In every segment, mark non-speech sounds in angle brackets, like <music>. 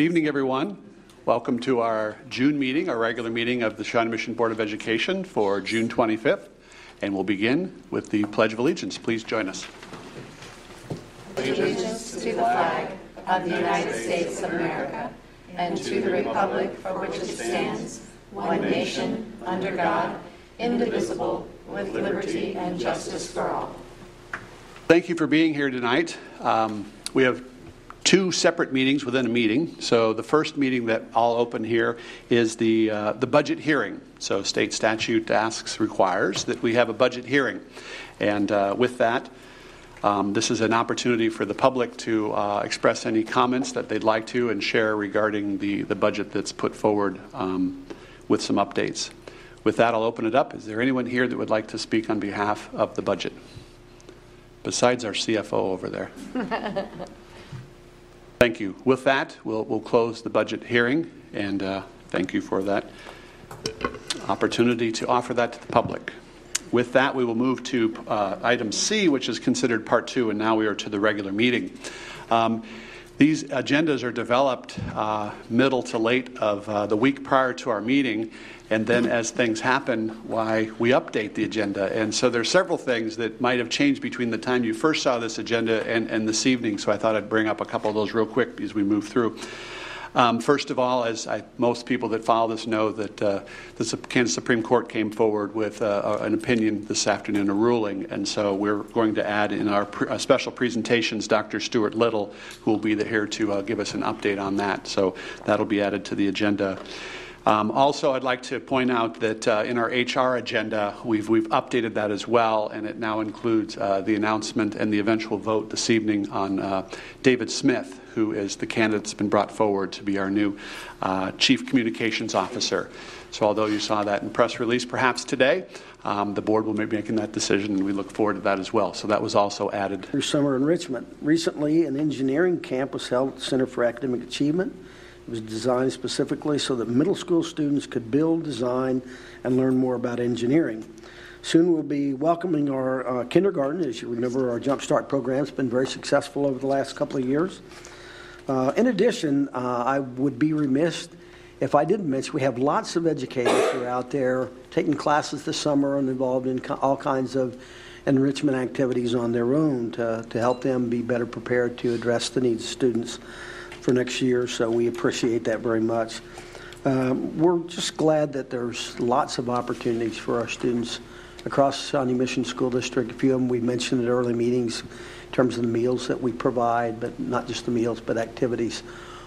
Good evening, everyone. Welcome to our June meeting, our regular meeting of the Shawnee Mission Board of Education for June 25th. And we'll begin with the Pledge of Allegiance. Please join us. Allegiance to the flag of the United States of America and to the republic for which it stands, one nation, under God, indivisible, with liberty and justice for all. Thank you for being here tonight. Um, we have two separate meetings within a meeting. So the first meeting that I'll open here is the uh, the budget hearing. So state statute asks requires that we have a budget hearing, and uh, with that. Um, this is an opportunity for the public to uh, express any comments that they'd like to and share regarding the, the budget that's put forward um, with some updates. With that, I'll open it up. Is there anyone here that would like to speak on behalf of the budget? Besides our CFO over there. <laughs> Thank you. With that, we'll, we'll close the budget hearing, and uh, thank you for that opportunity to offer that to the public. With that, we will move to uh, item C, which is considered part two, and now we are to the regular meeting. Um, these agendas are developed uh, middle to late of uh, the week prior to our meeting, and then as things happen, why we update the agenda. And so there are several things that might have changed between the time you first saw this agenda and, and this evening. So I thought I'd bring up a couple of those real quick as we move through. Um, first of all, as I, most people that follow this know, that uh, the Kansas Supreme Court came forward with uh, an opinion this afternoon, a ruling, and so we're going to add in our pre- uh, special presentations Dr. Stuart Little, who will be here to uh, give us an update on that. So that'll be added to the agenda. Um, also, I'd like to point out that uh, in our HR agenda, we've, we've updated that as well, and it now includes uh, the announcement and the eventual vote this evening on uh, David Smith, who is the candidate that's been brought forward to be our new uh, Chief Communications Officer. So, although you saw that in press release perhaps today, um, the board will be making that decision, and we look forward to that as well. So, that was also added. Summer enrichment. Recently, an engineering camp was held at the Center for Academic Achievement. Was designed specifically so that middle school students could build, design, and learn more about engineering. Soon we'll be welcoming our uh, kindergarten. As you remember, our Jump Start program has been very successful over the last couple of years. Uh, in addition, uh, I would be remiss if I didn't mention we have lots of educators who are out there taking classes this summer and involved in co- all kinds of enrichment activities on their own to, to help them be better prepared to address the needs of students for next year, so we appreciate that very much. Um, we're just glad that there's lots of opportunities for our students across Shawnee Mission School District. A few of them we mentioned at early meetings in terms of the meals that we provide, but not just the meals, but activities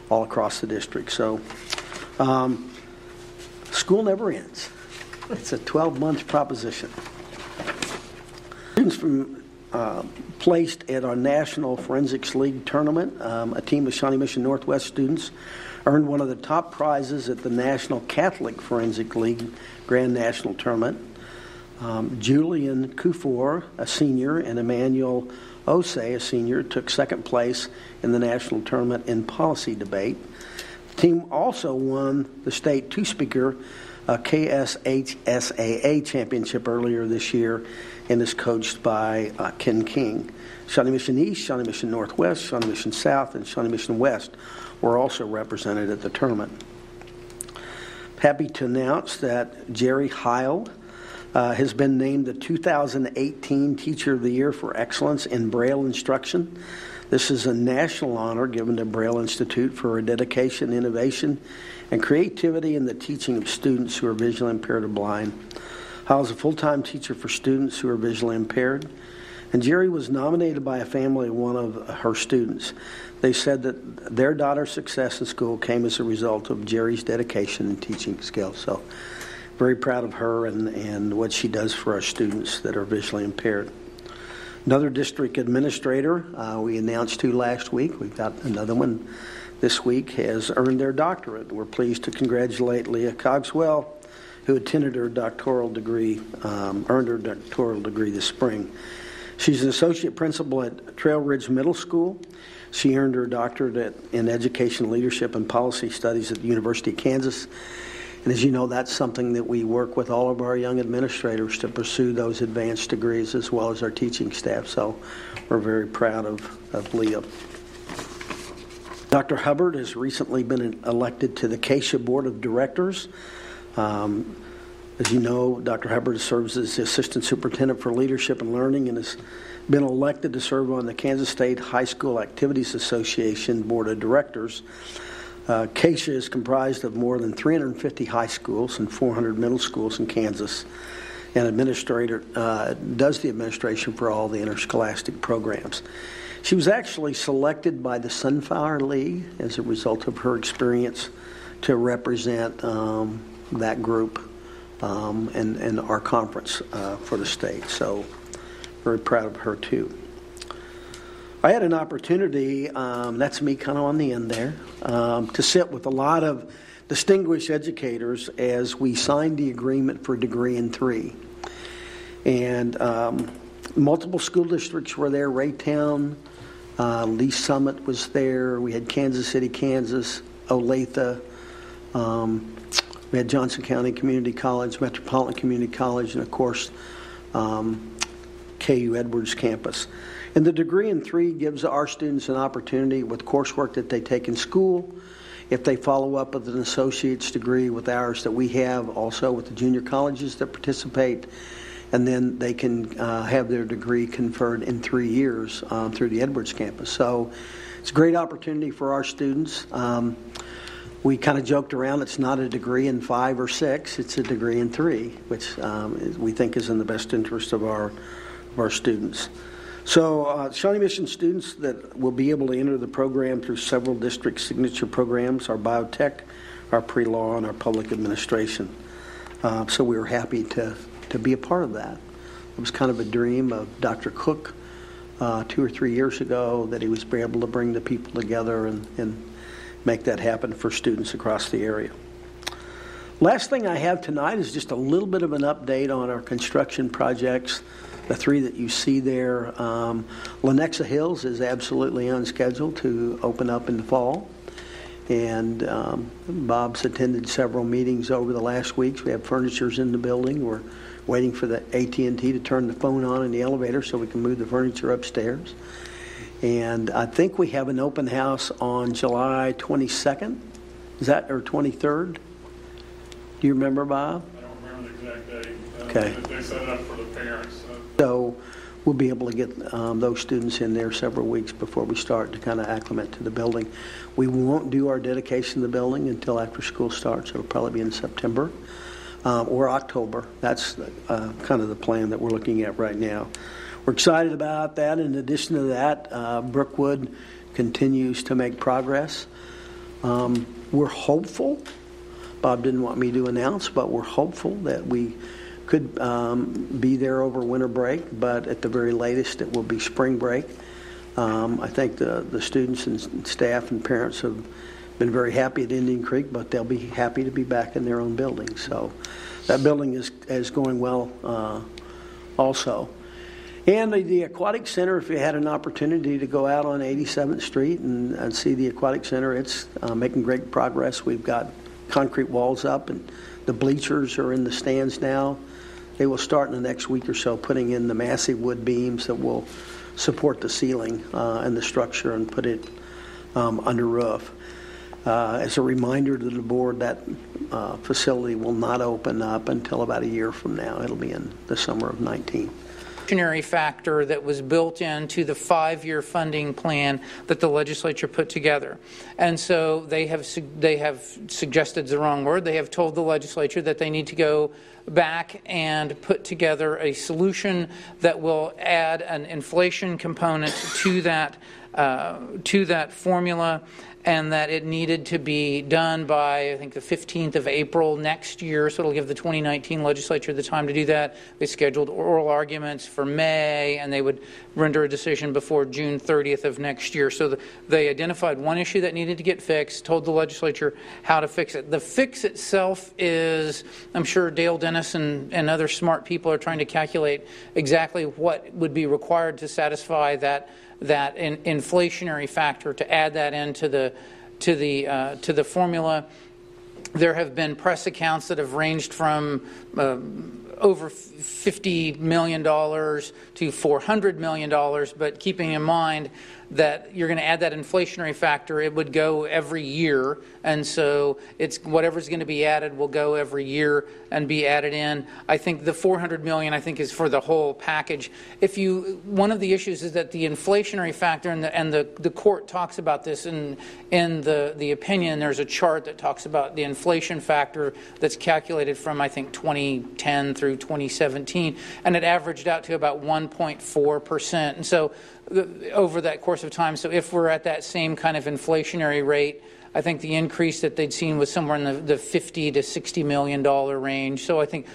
all across the district. So, um, school never ends. It's a 12 month proposition. Students from uh, placed at our National Forensics League tournament. Um, a team of Shawnee Mission Northwest students earned one of the top prizes at the National Catholic Forensic League Grand National Tournament. Um, Julian Kufor, a senior, and Emmanuel Osei, a senior, took second place in the national tournament in policy debate. The team also won the state two speaker uh, KSHSAA championship earlier this year and is coached by uh, Ken King. Shawnee Mission East, Shawnee Mission Northwest, Shawnee Mission South, and Shawnee Mission West were also represented at the tournament. Happy to announce that Jerry Heil uh, has been named the 2018 Teacher of the Year for Excellence in Braille Instruction. This is a national honor given to Braille Institute for dedication, innovation, and creativity in the teaching of students who are visually impaired or blind. I was a full time teacher for students who are visually impaired. And Jerry was nominated by a family of one of her students. They said that their daughter's success in school came as a result of Jerry's dedication and teaching skills. So, very proud of her and, and what she does for our students that are visually impaired. Another district administrator, uh, we announced two last week. We've got another one this week, has earned their doctorate. We're pleased to congratulate Leah Cogswell who attended her doctoral degree, um, earned her doctoral degree this spring. She's an associate principal at Trail Ridge Middle School. She earned her doctorate in education leadership and policy studies at the University of Kansas. And as you know, that's something that we work with all of our young administrators to pursue those advanced degrees as well as our teaching staff. So we're very proud of, of Leah. Dr. Hubbard has recently been elected to the KSHSAA Board of Directors. Um, as you know, Dr. Hubbard serves as the Assistant Superintendent for Leadership and Learning and has been elected to serve on the Kansas State High School Activities Association Board of Directors. Uh, KSHSAA is comprised of more than 350 high schools and 400 middle schools in Kansas, and administrator uh, does the administration for all the interscholastic programs. She was actually selected by the Sunflower League as a result of her experience to represent um, that group um, and, and our conference uh, for the state. So, very proud of her too. I had an opportunity, um, that's me kind of on the end there, um, to sit with a lot of distinguished educators as we signed the agreement for Degree in Three. And um, multiple school districts were there Raytown, uh, Lee Summit was there. We had Kansas City, Kansas, Olathe. Um, we had Johnson County Community College, Metropolitan Community College, and of course, um, KU Edwards campus. And the degree in three gives our students an opportunity with coursework that they take in school. If they follow up with an associate's degree with ours that we have, also with the junior colleges that participate, and then they can uh, have their degree conferred in three years um, through the Edwards campus. So it's a great opportunity for our students. Um, we kind of joked around it's not a degree in five or six, it's a degree in three, which um, we think is in the best interest of our, of our students. So, uh, Shawnee Mission students that will be able to enter the program through several district signature programs our biotech, our pre law, and our public administration. Uh, so, we were happy to to be a part of that. It was kind of a dream of Dr. Cook uh, two or three years ago that he was able to bring the people together and, and make that happen for students across the area. Last thing I have tonight is just a little bit of an update on our construction projects, the three that you see there. Um, Lenexa Hills is absolutely on schedule to open up in the fall. And um, Bob's attended several meetings over the last weeks. We have furnitures in the building. We're waiting for the AT&T to turn the phone on in the elevator so we can move the furniture upstairs. And I think we have an open house on July 22nd. Is that or 23rd? Do you remember, Bob? I don't remember the exact date. Uh, Okay. They set up for the parents. uh, So we'll be able to get um, those students in there several weeks before we start to kind of acclimate to the building. We won't do our dedication of the building until after school starts. It'll probably be in September uh, or October. That's uh, kind of the plan that we're looking at right now. We're excited about that. In addition to that, uh, Brookwood continues to make progress. Um, we're hopeful. Bob didn't want me to announce, but we're hopeful that we could um, be there over winter break, but at the very latest, it will be spring break. Um, I think the, the students and staff and parents have been very happy at Indian Creek, but they'll be happy to be back in their own building. So that building is, is going well uh, also. And the, the Aquatic Center, if you had an opportunity to go out on 87th Street and, and see the Aquatic Center, it's uh, making great progress. We've got concrete walls up, and the bleachers are in the stands now. They will start in the next week or so putting in the massive wood beams that will support the ceiling uh, and the structure and put it um, under roof. Uh, as a reminder to the board, that uh, facility will not open up until about a year from now. It'll be in the summer of 19 factor that was built into the five year funding plan that the legislature put together. And so they have, they have suggested the wrong word. They have told the legislature that they need to go back and put together a solution that will add an inflation component to that, uh, to that formula and that it needed to be done by, I think, the 15th of April next year. So it'll give the 2019 legislature the time to do that. They scheduled oral arguments for May, and they would render a decision before June 30th of next year. So the, they identified one issue that needed to get fixed, told the legislature how to fix it. The fix itself is, I'm sure Dale Dennis and, and other smart people are trying to calculate exactly what would be required to satisfy that that in, inflationary factor to add that into the to the uh, to the formula. There have been press accounts that have ranged from uh, over $50 million to $400 million, but keeping in mind that you're going to add that inflationary factor, it would go every year, and so it's whatever's going to be added will go every year and be added in. I think the 400 million, I think, is for the whole package. If you, one of the issues is that the inflationary factor, and the, and the, the court talks about this in in the the opinion. There's a chart that talks about the inflation factor that's calculated from I think 2010 through 2017, and it averaged out to about 1.4 percent. And so over that course of time. So if we're at that same kind of inflationary rate, I think the increase that they'd seen was somewhere in the, the 50 to 60 million dollar range. So I think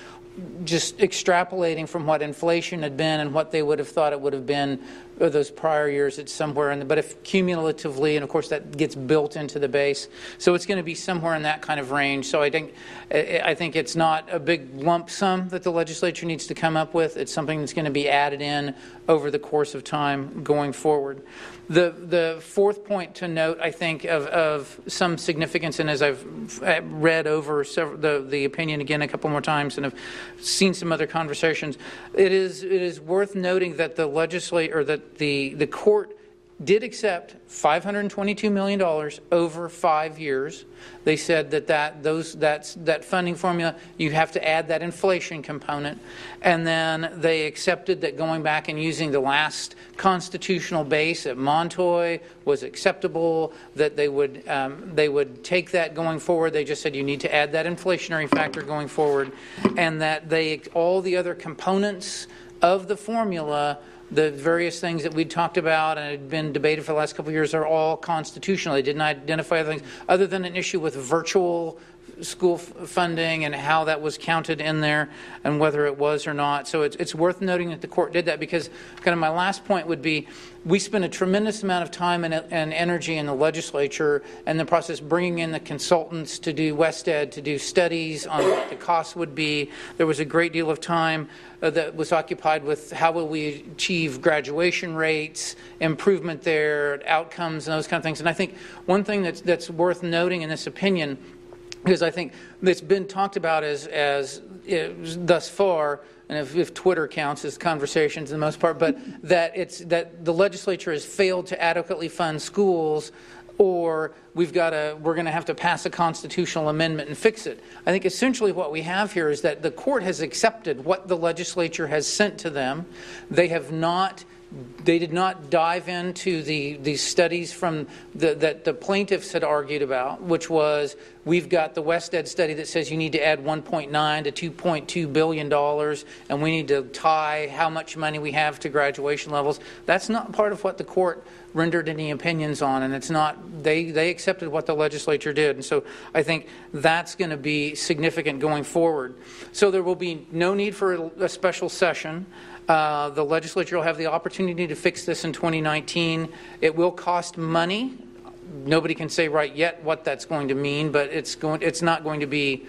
just extrapolating from what inflation had been and what they would have thought it would have been those prior years, it's somewhere in the, but if cumulatively, and of course that gets built into the base, so it's going to be somewhere in that kind of range. So I think, I think it's not a big lump sum that the legislature needs to come up with. It's something that's going to be added in over the course of time going forward. The, the fourth point to note, I think, of, of some significance, and as I've uh, read over several, the, the opinion again a couple more times and have seen some other conversations, it is, it is worth noting that the legislature, that the, the court did accept $522 million over five years. They said that that, those, that's, that funding formula, you have to add that inflation component. And then they accepted that going back and using the last constitutional base at Montoy was acceptable, that they would, um, they would take that going forward. They just said you need to add that inflationary factor going forward, and that they, all the other components of the formula the various things that we talked about and had been debated for the last couple of years are all constitutional. They didn't identify other things other than an issue with virtual school f- funding and how that was counted in there and whether it was or not. So it's, it's worth noting that the court did that because kind of my last point would be we spent a tremendous amount of time and, and energy in the legislature and the process bringing in the consultants to do WestEd, to do studies on what the costs would be. There was a great deal of time uh, that was occupied with how will we achieve graduation rates, improvement there, outcomes, and those kind of things. And I think one thing that's, that's worth noting in this opinion because I think it's been talked about as, as uh, thus far, and if, if, Twitter counts as conversations in the most part, but that it's that the legislature has failed to adequately fund schools, or we've got to we're going to have to pass a constitutional amendment and fix it. I think essentially what we have here is that the court has accepted what the legislature has sent to them. They have not they did not dive into the, the studies from the, that the plaintiffs had argued about, which was we've got the WestEd study that says you need to add 1.9 to 2.2 billion dollars, and we need to tie how much money we have to graduation levels. That's not part of what the court rendered any opinions on, and it's not. They they accepted what the legislature did, and so I think that's going to be significant going forward. So there will be no need for a, a special session. Uh, the legislature will have the opportunity to fix this in 2019. It will cost money. Nobody can say right yet what that's going to mean, but it's going. It's not going to be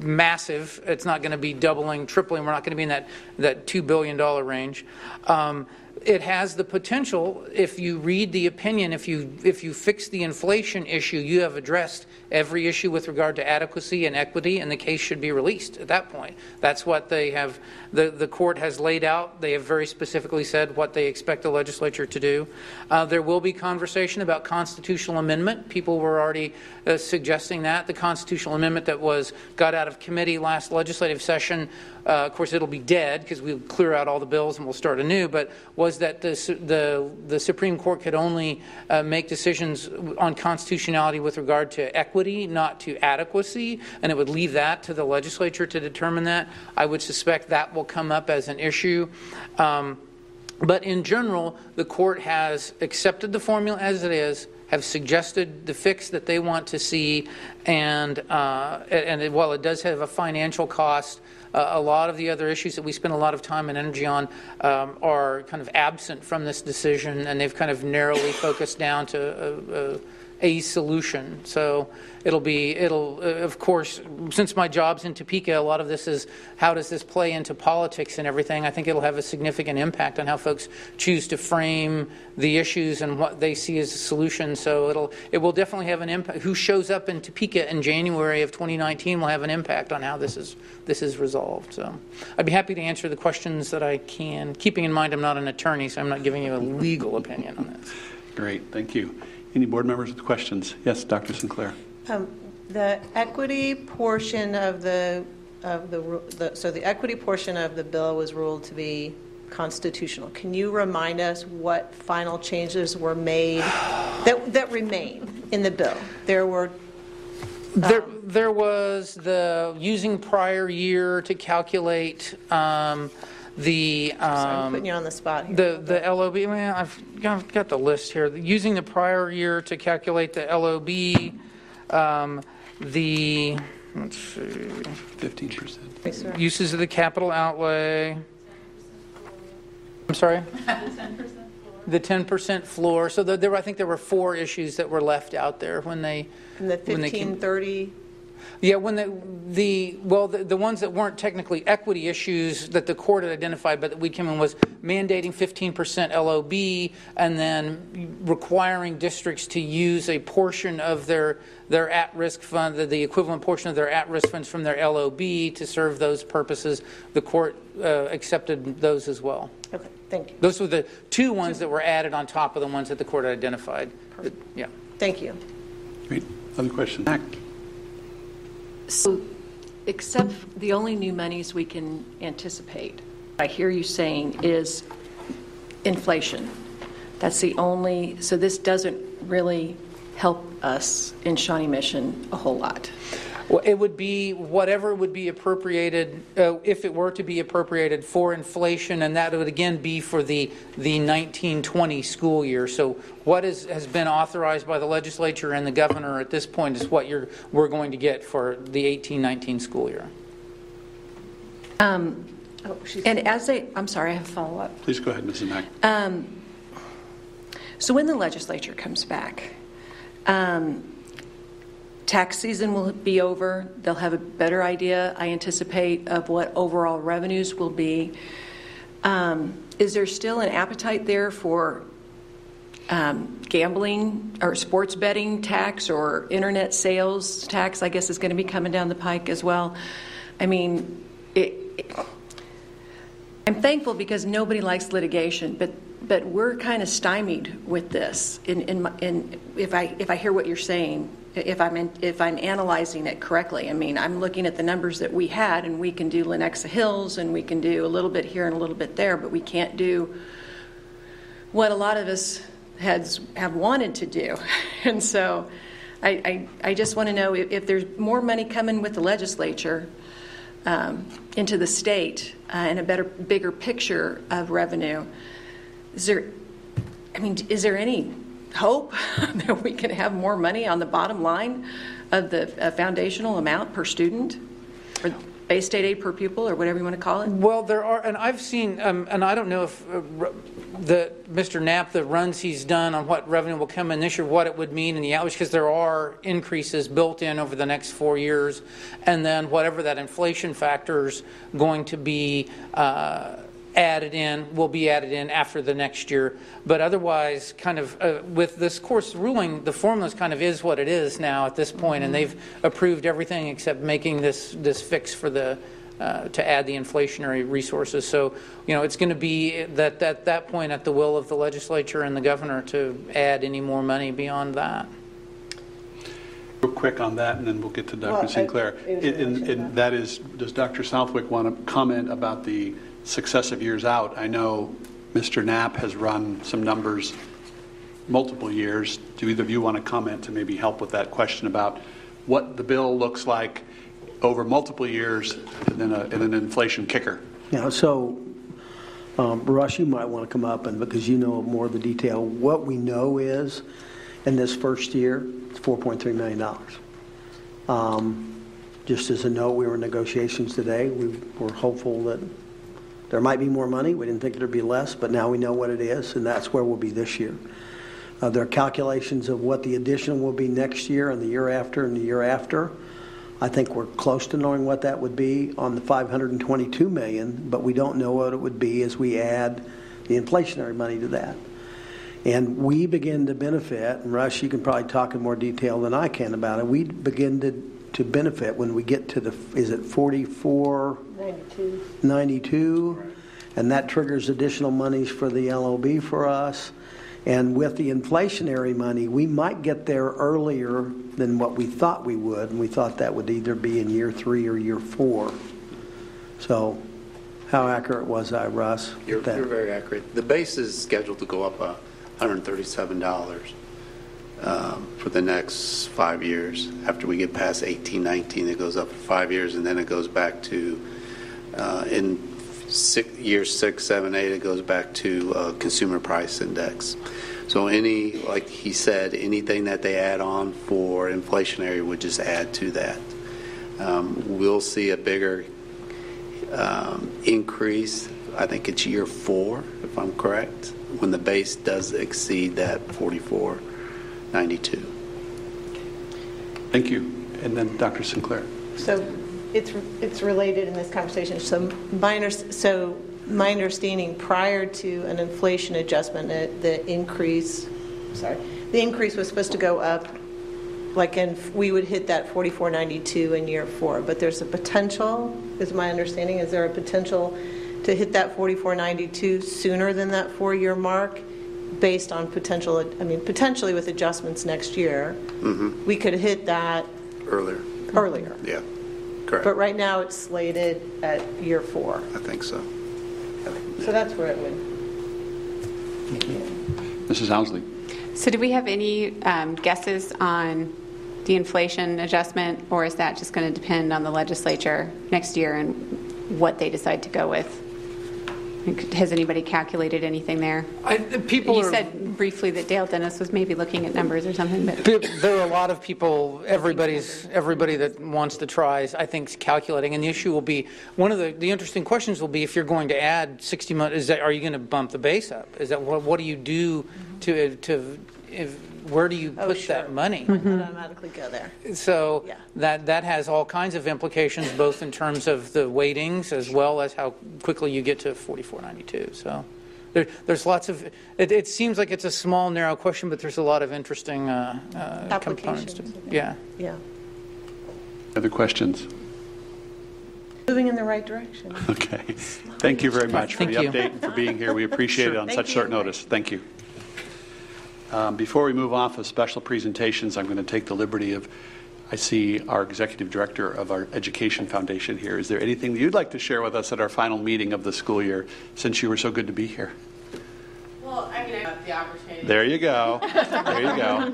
massive. It's not going to be doubling, tripling. We're not going to be in that that two billion dollar range. Um, it has the potential if you read the opinion if you if you fix the inflation issue you have addressed every issue with regard to adequacy and equity and the case should be released at that point. That's what they have the, the court has laid out. They have very specifically said what they expect the legislature to do. Uh, there will be conversation about constitutional amendment. People were already uh, suggesting that. The constitutional amendment that was got out of committee last legislative session uh, of course it'll be dead because we'll clear out all the bills and we'll start anew but was that the, the, the Supreme Court could only uh, make decisions on constitutionality with regard to equity, not to adequacy, and it would leave that to the legislature to determine that. I would suspect that will come up as an issue. Um, but in general, the court has accepted the formula as it is, have suggested the fix that they want to see, and, uh, and while it does have a financial cost, uh, a lot of the other issues that we spend a lot of time and energy on um, are kind of absent from this decision, and they've kind of narrowly focused down to a, solution. So it'll be, it'll, uh, of course, since my job's in Topeka, a lot of this is how does this play into politics and everything. I think it'll have a significant impact on how folks choose to frame the issues and what they see as a solution. So it'll, it will definitely have an impact. Who shows up in Topeka in January of 2019 will have an impact on how this is, this is resolved. So I'd be happy to answer the questions that I can, keeping in mind I'm not an attorney, so I'm not giving you a legal opinion on this. Great, thank you. Any board members with questions? Yes, Dr. Sinclair. Um, The equity portion of the, of the, the- so the equity portion of the bill was ruled to be constitutional. Can you remind us what final changes were made that, that remain in the bill? There were, There, there was the using prior year to calculate um, the. I'm um, putting you on the spot here. The, the LOB, well, I've got got the list here. Using the prior year to calculate the LOB, um, the, let's see, 15%. Yes, sir. uses of the capital outlay. I'm sorry? The 10% floor. So there- there, I think there were four issues that were left out there when they. And the when they came- 1530, Yeah, when the, the, well, the, the ones that weren't technically equity issues that the court had identified, but that we came in was mandating 15% LOB and then requiring districts to use a portion of their, their at-risk fund, the, the equivalent portion of their at-risk funds from their LOB to serve those purposes. The court uh, accepted those as well. okay, thank you. Those were the two ones that were added on top of the ones that the court had identified. Yeah. Thank you. Great. Other questions? So, except the only new monies we can anticipate, I hear you saying, is inflation. That's the only, so this doesn't really help us in Shawnee Mission a whole lot. Well, it would be whatever would be appropriated, uh, if it were to be appropriated for inflation, and that would again be for the, the 1920 school year. So what is, has been authorized by the legislature and the governor at this point is what you're, we're going to get for the 1819 school year. Um, Oh, And as a, I'm sorry, I have a follow-up. Please go ahead, Mrs. Mack. So when the legislature comes back, um, tax season will be over. They'll have a better idea, I anticipate, of what overall revenues will be. Um, Is there still an appetite there for um, gambling or sports betting tax or internet sales tax? I guess is going to be coming down the pike as well. I mean, it, it- I'm thankful because nobody likes litigation, but but we're kind of stymied with this. In in, in if I if I hear what you're saying, if I'm in, if I'm analyzing it correctly, I mean I'm looking at the numbers that we had, and we can do Lenexa Hills, and we can do a little bit here and a little bit there, but we can't do what a lot of us has have wanted to do, <laughs> and so. I, I, I just want to know if, if there's more money coming with the legislature, um, into the state uh, and a better, bigger picture of revenue. Is there, I mean, is there any hope <laughs> that we can have more money on the bottom line of the uh, foundational amount per student, or base state aid per pupil, or whatever you want to call it? Well, there are, and I've seen, um, and I don't know if uh, the Mr. Knapp, the runs he's done on what revenue will come in this year, what it would mean in the outreach, because there are increases built in over the next four years, and then whatever that inflation factor is going to be uh, added in will be added in after the next year. But otherwise, kind of uh, with this course ruling, the formula kind of is what it is now at this point, and they've approved everything except making this this fix for the uh, to add the inflationary resources. So, you know, it's going to be that at that point at the will of the legislature and the governor to add any more money beyond that. Real quick on that, and then we'll get to Dr. I- Sinclair. I was And- gonna And mention and that is, does Dr. Southwick want to comment about the successive years out? I know Mr. Knapp has run some numbers multiple years. Do either of you want to comment to maybe help with that question about what the bill looks like over multiple years and then a- and an inflation kicker? Yeah, so, um, Russ, you might want to come up and, because you know more of the detail, what we know is, in this first year, it's $4.3 million. Um, Just as a note, we were in negotiations today. We were hopeful that there might be more money. We didn't think there'd be less, but now we know what it is, and that's where we'll be this year. uh, are calculations of what the additional will be next year and the year after and the year after. I think we're close to knowing what that would be on the 522 million, but we don't know what it would be as we add the inflationary money to that. And we begin to benefit, and Russ, you can probably talk in more detail than I can about it. We begin to, to benefit when we get to the, is it 44? 92. 92, and that triggers additional monies for the LOB for us. And with the inflationary money, we might get there earlier than what we thought we would, and we thought that would either be in year three or year four. So, how accurate was I, Russ? You're, you're very accurate. The base is scheduled to go up uh, $137 um, for the next five years. After we get past 18, 19, it goes up for five years, and then it goes back to, uh, in six, year six, seven, eight, it goes back to uh, consumer price index. So any, like he said, anything that they add on for inflationary would just add to that. Um, we'll see a bigger um, increase. I think it's year four, if I'm correct, when the base does exceed that 4492. Thank you. And then Dr. Sinclair. So it's, it's related in this conversation. So my, under- so my understanding, prior to an inflation adjustment, the increase, sorry, the increase was supposed to go up, like, and we would hit that 4492 in year four. But there's a potential, is my understanding, is there a potential to hit that 4492 sooner than that four-year mark? Based on potential, I mean, potentially with adjustments next year, we could hit that Earlier, earlier. yeah, correct. But right now, it's slated at year four. I think so. So that's where it would. Mrs. Owsley. So do we have any um, guesses on the inflation adjustment, or is that just going to depend on the legislature next year and what they decide to go with? Has anybody calculated anything there? I, people You are. said briefly that Dale Dennis was maybe looking at numbers or something, but There are a lot of people, everybody's, everybody that wants to try, is, I think, is calculating. And the issue will be, one of the, the interesting questions will be if you're going to add 60 months, is that, are you going to bump the base up? Is that, what, what do you do to, to, if, where do you Oh, put sure. that money? Might not automatically go there. So Yeah. that, that has all kinds of implications, both in terms of the weightings as well as how quickly you get to 4492. So there, there's lots of, it, it seems like it's a small, narrow question, but there's a lot of interesting uh, uh, components to Applications. Yeah. Yeah. Other questions? Moving in the right direction. Okay. Thank you very much for the Thank you. update and for being here. We appreciate it on Thank such you. short notice. Thank you. Um, Before we move off of special presentations, I'm going to take the liberty of, I see our executive director of our Education Foundation here. Is there anything that you'd like to share with us at our final meeting of the school year, since you were so good to be here? Well, I mean, I have the opportunity. There you go. There you go.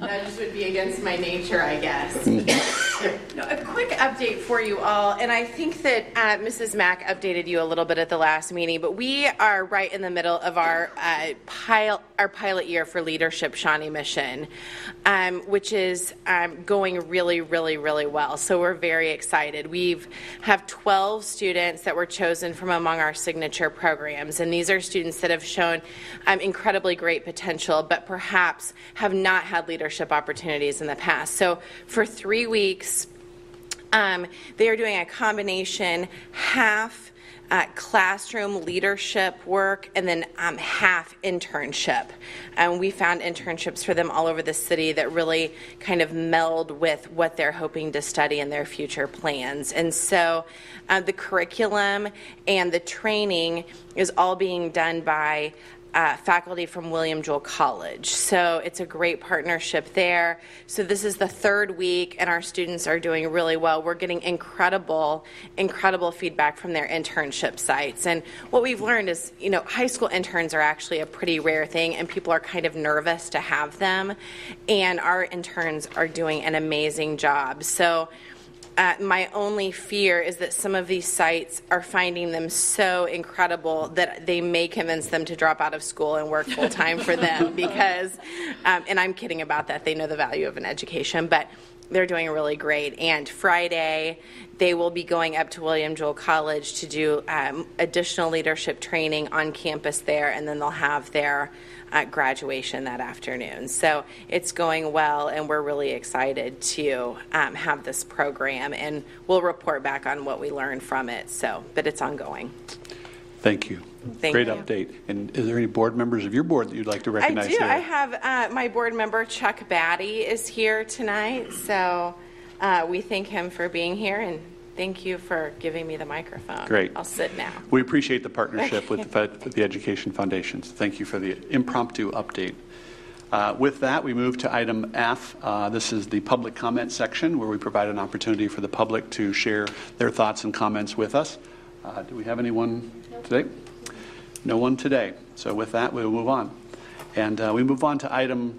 That just would be against my nature, I guess. <laughs> no, a quick update for you all, and I think that uh, Mrs. Mack updated you a little bit at the last meeting, but we are right in the middle of our uh, pile, our pilot year for Leadership Shawnee Mission, um, which is um, going really, really, really well. So we're very excited. We've have 12 students that were chosen from among our signature programs, and these are students that have shown um, incredibly great potential, but perhaps have not had leadership opportunities in the past. So for three weeks, um, they are doing a combination half uh, classroom leadership work and then um, half internship. And we found internships for them all over the city that really kind of meld with what they're hoping to study in their future plans. And so uh, the curriculum and the training is all being done by uh, faculty from William Jewell College. So it's a great partnership there. So this is the third week, and our students are doing really well. We're getting incredible, incredible feedback from their internship sites. And what we've learned is, you know, high school interns are actually a pretty rare thing, and people are kind of nervous to have them. And our interns are doing an amazing job. So uh, my only fear is that some of these sites are finding them so incredible that they may convince them to drop out of school and work full time for them <laughs> because, um, and I'm kidding about that, they know the value of an education, but they're doing really great. And Friday, they will be going up to William Jewell College to do um, additional leadership training on campus there, and then they'll have their uh, graduation that afternoon. So it's going well, and we're really excited to um, have this program, and we'll report back on what we learned from it. So, but it's ongoing. Thank you. Thank Great you. update. And is there any board members of your board that you'd like to recognize? I do. here? I have uh, my board member Chuck Batty is here tonight, so uh, we thank him for being here and thank you for giving me the microphone. Great. I'll sit now. We appreciate the partnership with the, Fed- the Education Foundations. Thank you for the impromptu update. Uh, With that, we move to item F. Uh, This is the public comment section where we provide an opportunity for the public to share their thoughts and comments with us. Uh, Do we have anyone today? No one today. So with that, we will move on. And uh, we move on to item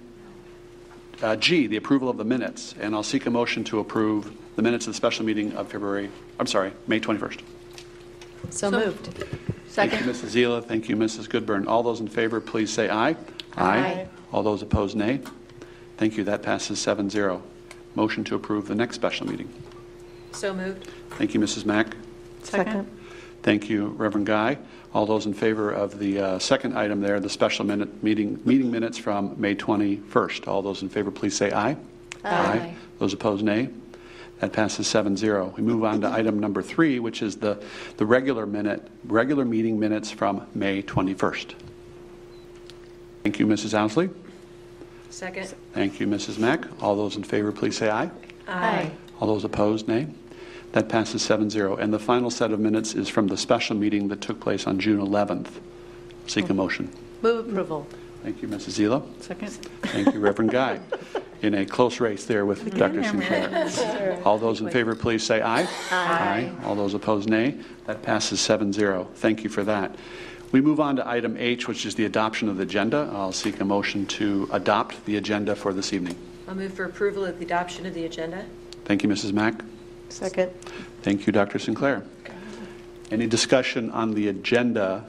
uh, G, the approval of the minutes. And I'll seek a motion to approve the minutes of the special meeting of February, I'm sorry, May 21st. So moved. Thank you, Mrs. Zila. Thank you, Mrs. Goodburn. All those in favor, please say aye. Aye. All those opposed, nay. Thank you. That passes 7-0. Motion to approve the next special meeting. So moved. Thank you, Mrs. Mack. Second. Thank you, Reverend Guy. All those in favor of the uh, second item there, the special minute, meeting, meeting minutes from May 21st. All those in favor, please say aye. Aye. Those opposed, nay. That passes 7-0. We move on to item number three, which is the, the regular minute, regular meeting minutes from May 21st. Thank you, Mrs. Owsley. Second. Thank you, Mrs. Mack. All those in favor, please say aye. Aye. All those opposed, nay. That passes 7-0. And the final set of minutes is from the special meeting that took place on June 11th. Seek a motion. Move approval. Thank you, Mrs. Zila. Second. Thank you, Reverend Guy. In a close race there with Dr. Sinclair. All those in favor, please say aye. Aye. All those opposed, nay. That passes 7-0. Thank you for that. We move on to item H, which is the adoption of the agenda. I'll seek a motion to adopt the agenda for this evening. I'll move for approval of the adoption of the agenda. Thank you, Mrs. Mack. Second. Thank you, Dr. Sinclair. Any discussion on the agenda?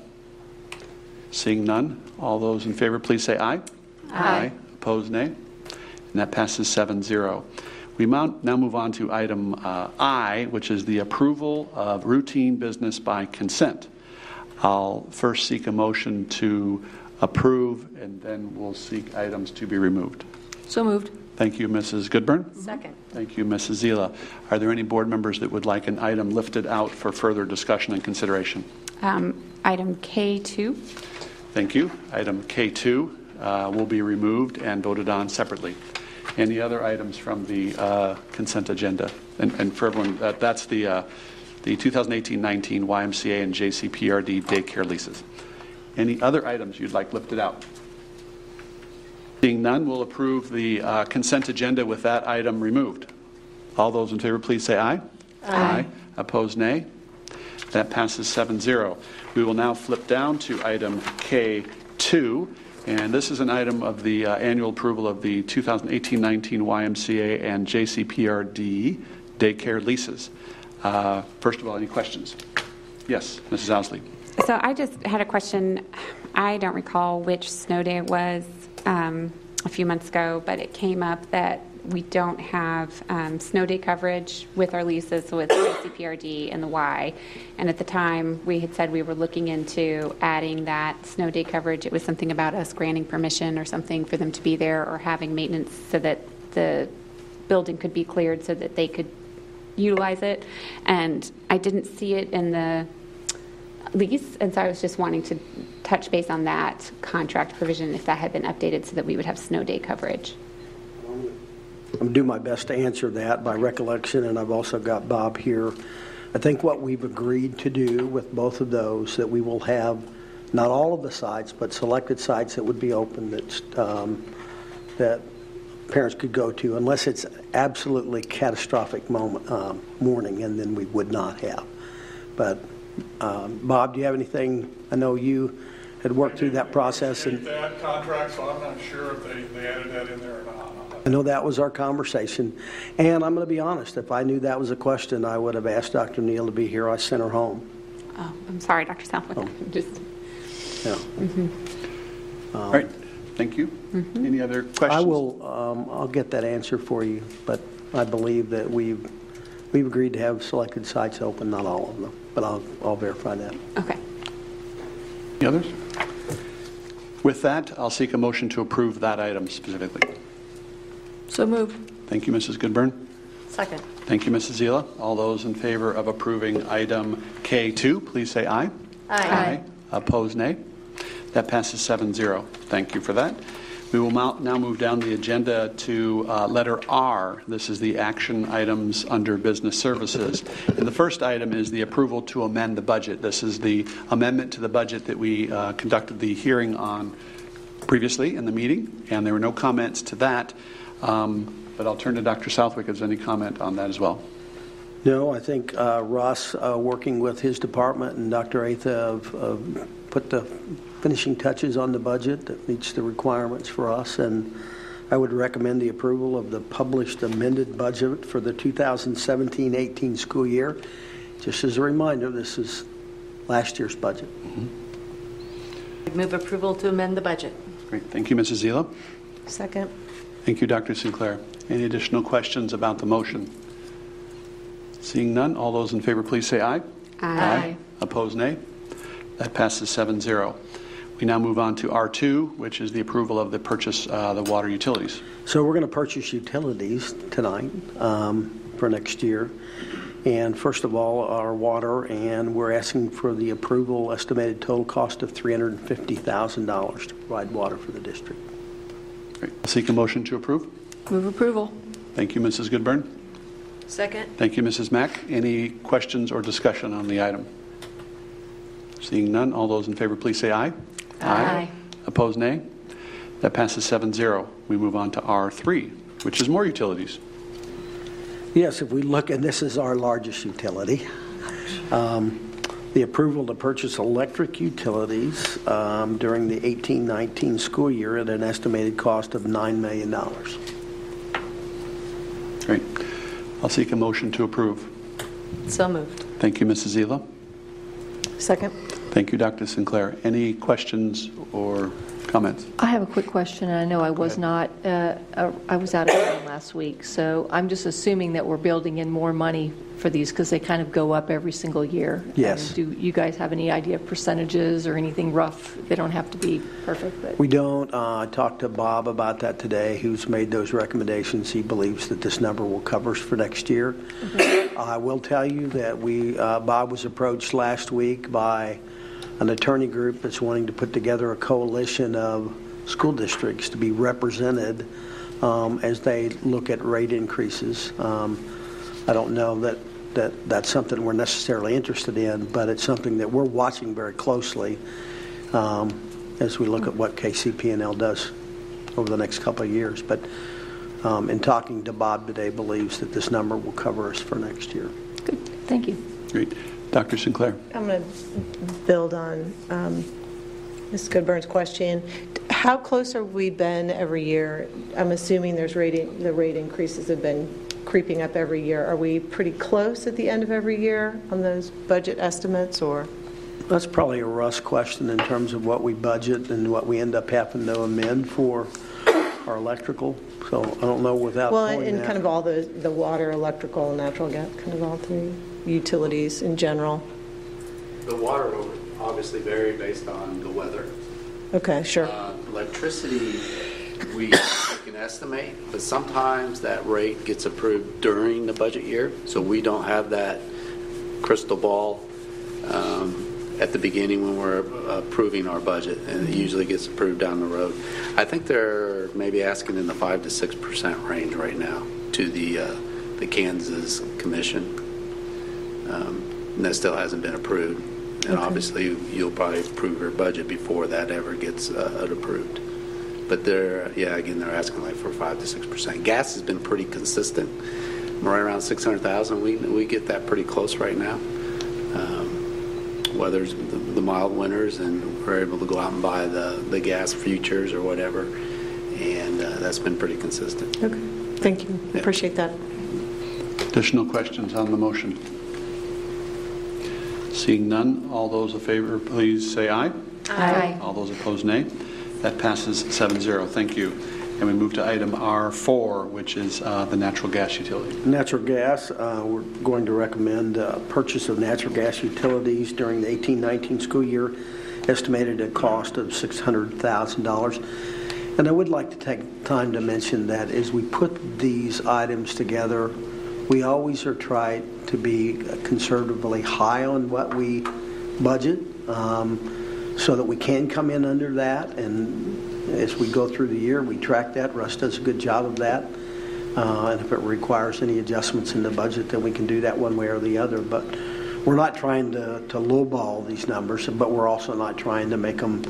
Seeing none, all those in favor, please say aye. Aye. Opposed, nay. And that passes 7-0. We mount- now move on to item uh, I, which is the approval of routine business by consent. I'll first seek a motion to approve, and then we'll seek items to be removed. So moved. Thank you, Mrs. Goodburn. Second. Thank you, Mrs. Zila. Are there any board members that would like an item lifted out for further discussion and consideration? Um, Item K2. Thank you. Item K2 uh, will be removed and voted on separately. Any other items from the uh, consent agenda? And and for everyone, that- that's the uh, the 2018-19 YMCA and JCPRD daycare leases. Any other items you'd like lifted out? Seeing none, we'll approve the uh, consent agenda with that item removed. All those in favor, please say aye. Aye. Opposed, nay. That passes 7-0. We will now flip down to item K2, and this is an item of the uh, annual approval of the 2018-19 YMCA and JCPRD daycare leases. Uh, First of all, any questions? Yes, Mrs. Owsley. So I just had a question. I don't recall which snow day it was um, a few months ago, but it came up that we don't have um, snow day coverage with our leases with CPRD and the Y. And at the time, we had said we were looking into adding that snow day coverage. It was something about us granting permission or something for them to be there or having maintenance so that the building could be cleared so that they could utilize it. And I didn't see it in the lease, and so I was just wanting to touch base on that contract provision, if that had been updated so that we would have snow day coverage. I'm going to do my best to answer that by recollection, and I've also got Bob here. I think what we've agreed to do with both of those, that we will have not all of the sites, but selected sites that would be open that, um, that parents could go to, unless it's absolutely catastrophic moment, um, morning, and then we would not have. But, um, Bob, do you have anything? I know you had worked through that process, and That contract, so I'm not sure if they, they added that in there or not. I know that was our conversation. And I'm going to be honest, if I knew that was a question, I would have asked Dr. Neal to be here. I sent her home. Oh, I'm sorry, Dr. Southwick. I'm <laughs> just Yeah. All right. Thank you. Mm-hmm. Any other questions? I will, um, I'll get that answer for you, but I believe that we've, we've agreed to have selected sites open, not all of them, but I'll, I'll verify that. Okay. Any others? With that, I'll seek a motion to approve that item specifically. So moved. Thank you, Mrs. Goodburn. Second. Thank you, Mrs. Zila. All those in favor of approving item K2, please say aye. Aye. Aye. Opposed, nay. That passes 7-0. Thank you for that. We will now move down the agenda to uh, letter R. This is the action items under business services. And the first item is the approval to amend the budget. This is the amendment to the budget that we uh, conducted the hearing on previously in the meeting, and there were no comments to that. Um, But I'll turn to Dr. Southwick if there's any comment on that as well. No, I think uh, Ross, uh, working with his department, and Dr. Atha have have put the finishing touches on the budget that meets the requirements for us, and I would recommend the approval of the published amended budget for the 2017-18 school year. Just as a reminder, this is last year's budget. Mm-hmm. Move approval to amend the budget. Great. Thank you, Mrs. Zila. Second. Thank you, Dr. Sinclair. Any additional questions about the motion? Seeing none, all those in favor, please say aye. Aye. Opposed, nay. That passes 7-0. We now move on to R2, which is the approval of the purchase, uh, the water utilities. So we're going to purchase utilities tonight um, for next year. And first of all, our water, and we're asking for the approval, estimated total cost of $350,000 to provide water for the district. Great. Seek a motion to approve. Move approval. Thank you, Mrs. Goodburn. Second. Thank you, Mrs. Mack. Any questions or discussion on the item? Seeing none, all those in favor, please say aye. Aye. Opposed, nay. That passes 7-0. We move on to R3, which is more utilities. Yes, if we look, and this is our largest utility, um, the approval to purchase electric utilities um, during the 18-19 school year at an estimated cost of $9 million. Great. I'll seek a motion to approve. So moved. Thank you, Mrs. Zila. Second. Thank you, Dr. Sinclair. Any questions or comments? I have a quick question, and I know I was not, uh, uh, I was out of town last week, so I'm just assuming that we're building in more money for these because they kind of go up every single year. Yes. Do you guys have any idea of percentages or anything rough? They don't have to be perfect, but. We don't. Uh, I talked to Bob about that today, who's made those recommendations. He believes that this number will cover us for next year. I will tell you that we, uh, Bob was approached last week by an attorney group that's wanting to put together a coalition of school districts to be represented um, as they look at rate increases. Um, I don't know that, that that's something we're necessarily interested in, but it's something that we're watching very closely um, as we look at what KCP&L does over the next couple of years. But um, in talking to Bob today, believes that this number will cover us for next year. Good, thank you. Great. Dr. Sinclair. I'm going to build on um, Ms. Goodburn's question. How close have we been every year? I'm assuming there's rating, the rate increases have been creeping up every year. Are we pretty close at the end of every year on those budget estimates, or? That's probably a Russ question in terms of what we budget and what we end up having to amend for our electrical. So I don't know without Well, pulling and that. kind of all the, the water, electrical, natural gas, kind of all three utilities in general. The water will obviously vary based on the weather. Okay, sure. Uh, Electricity, we can estimate, but sometimes that rate gets approved during the budget year, so we don't have that crystal ball um, at the beginning when we're approving our budget, and it usually gets approved down the road. I think they're maybe asking in the 5 to 6 percent range right now to the uh, the Kansas Commission, Um, and that still hasn't been approved. And obviously, you'll probably approve your budget before that ever gets uh, approved. But they're, yeah, again, they're asking like for 5 to 6 percent. Gas has been pretty consistent, right around 600,000. We we get that pretty close right now. Um, Weather's the the mild winters, and we're able to go out and buy the, the gas futures or whatever, and uh, that's been pretty consistent. Okay, thank you. Yeah. Appreciate that. Additional questions on the motion? Seeing none, all those in favor, please say aye. Aye. All those opposed, nay. That passes 7-0. Thank you. And we move to item R4, which is uh, the natural gas utility. Natural gas, uh, we're going to recommend uh, purchase of natural gas utilities during the 18-19 school year, estimated at cost of $600,000. And I would like to take time to mention that as we put these items together, we always are trying to be conservatively high on what we budget um, so that we can come in under that. And as we go through the year, we track that. Russ does a good job of that. Uh, and if it requires any adjustments in the budget, then we can do that one way or the other. But we're not trying to, to lowball these numbers, but we're also not trying to make them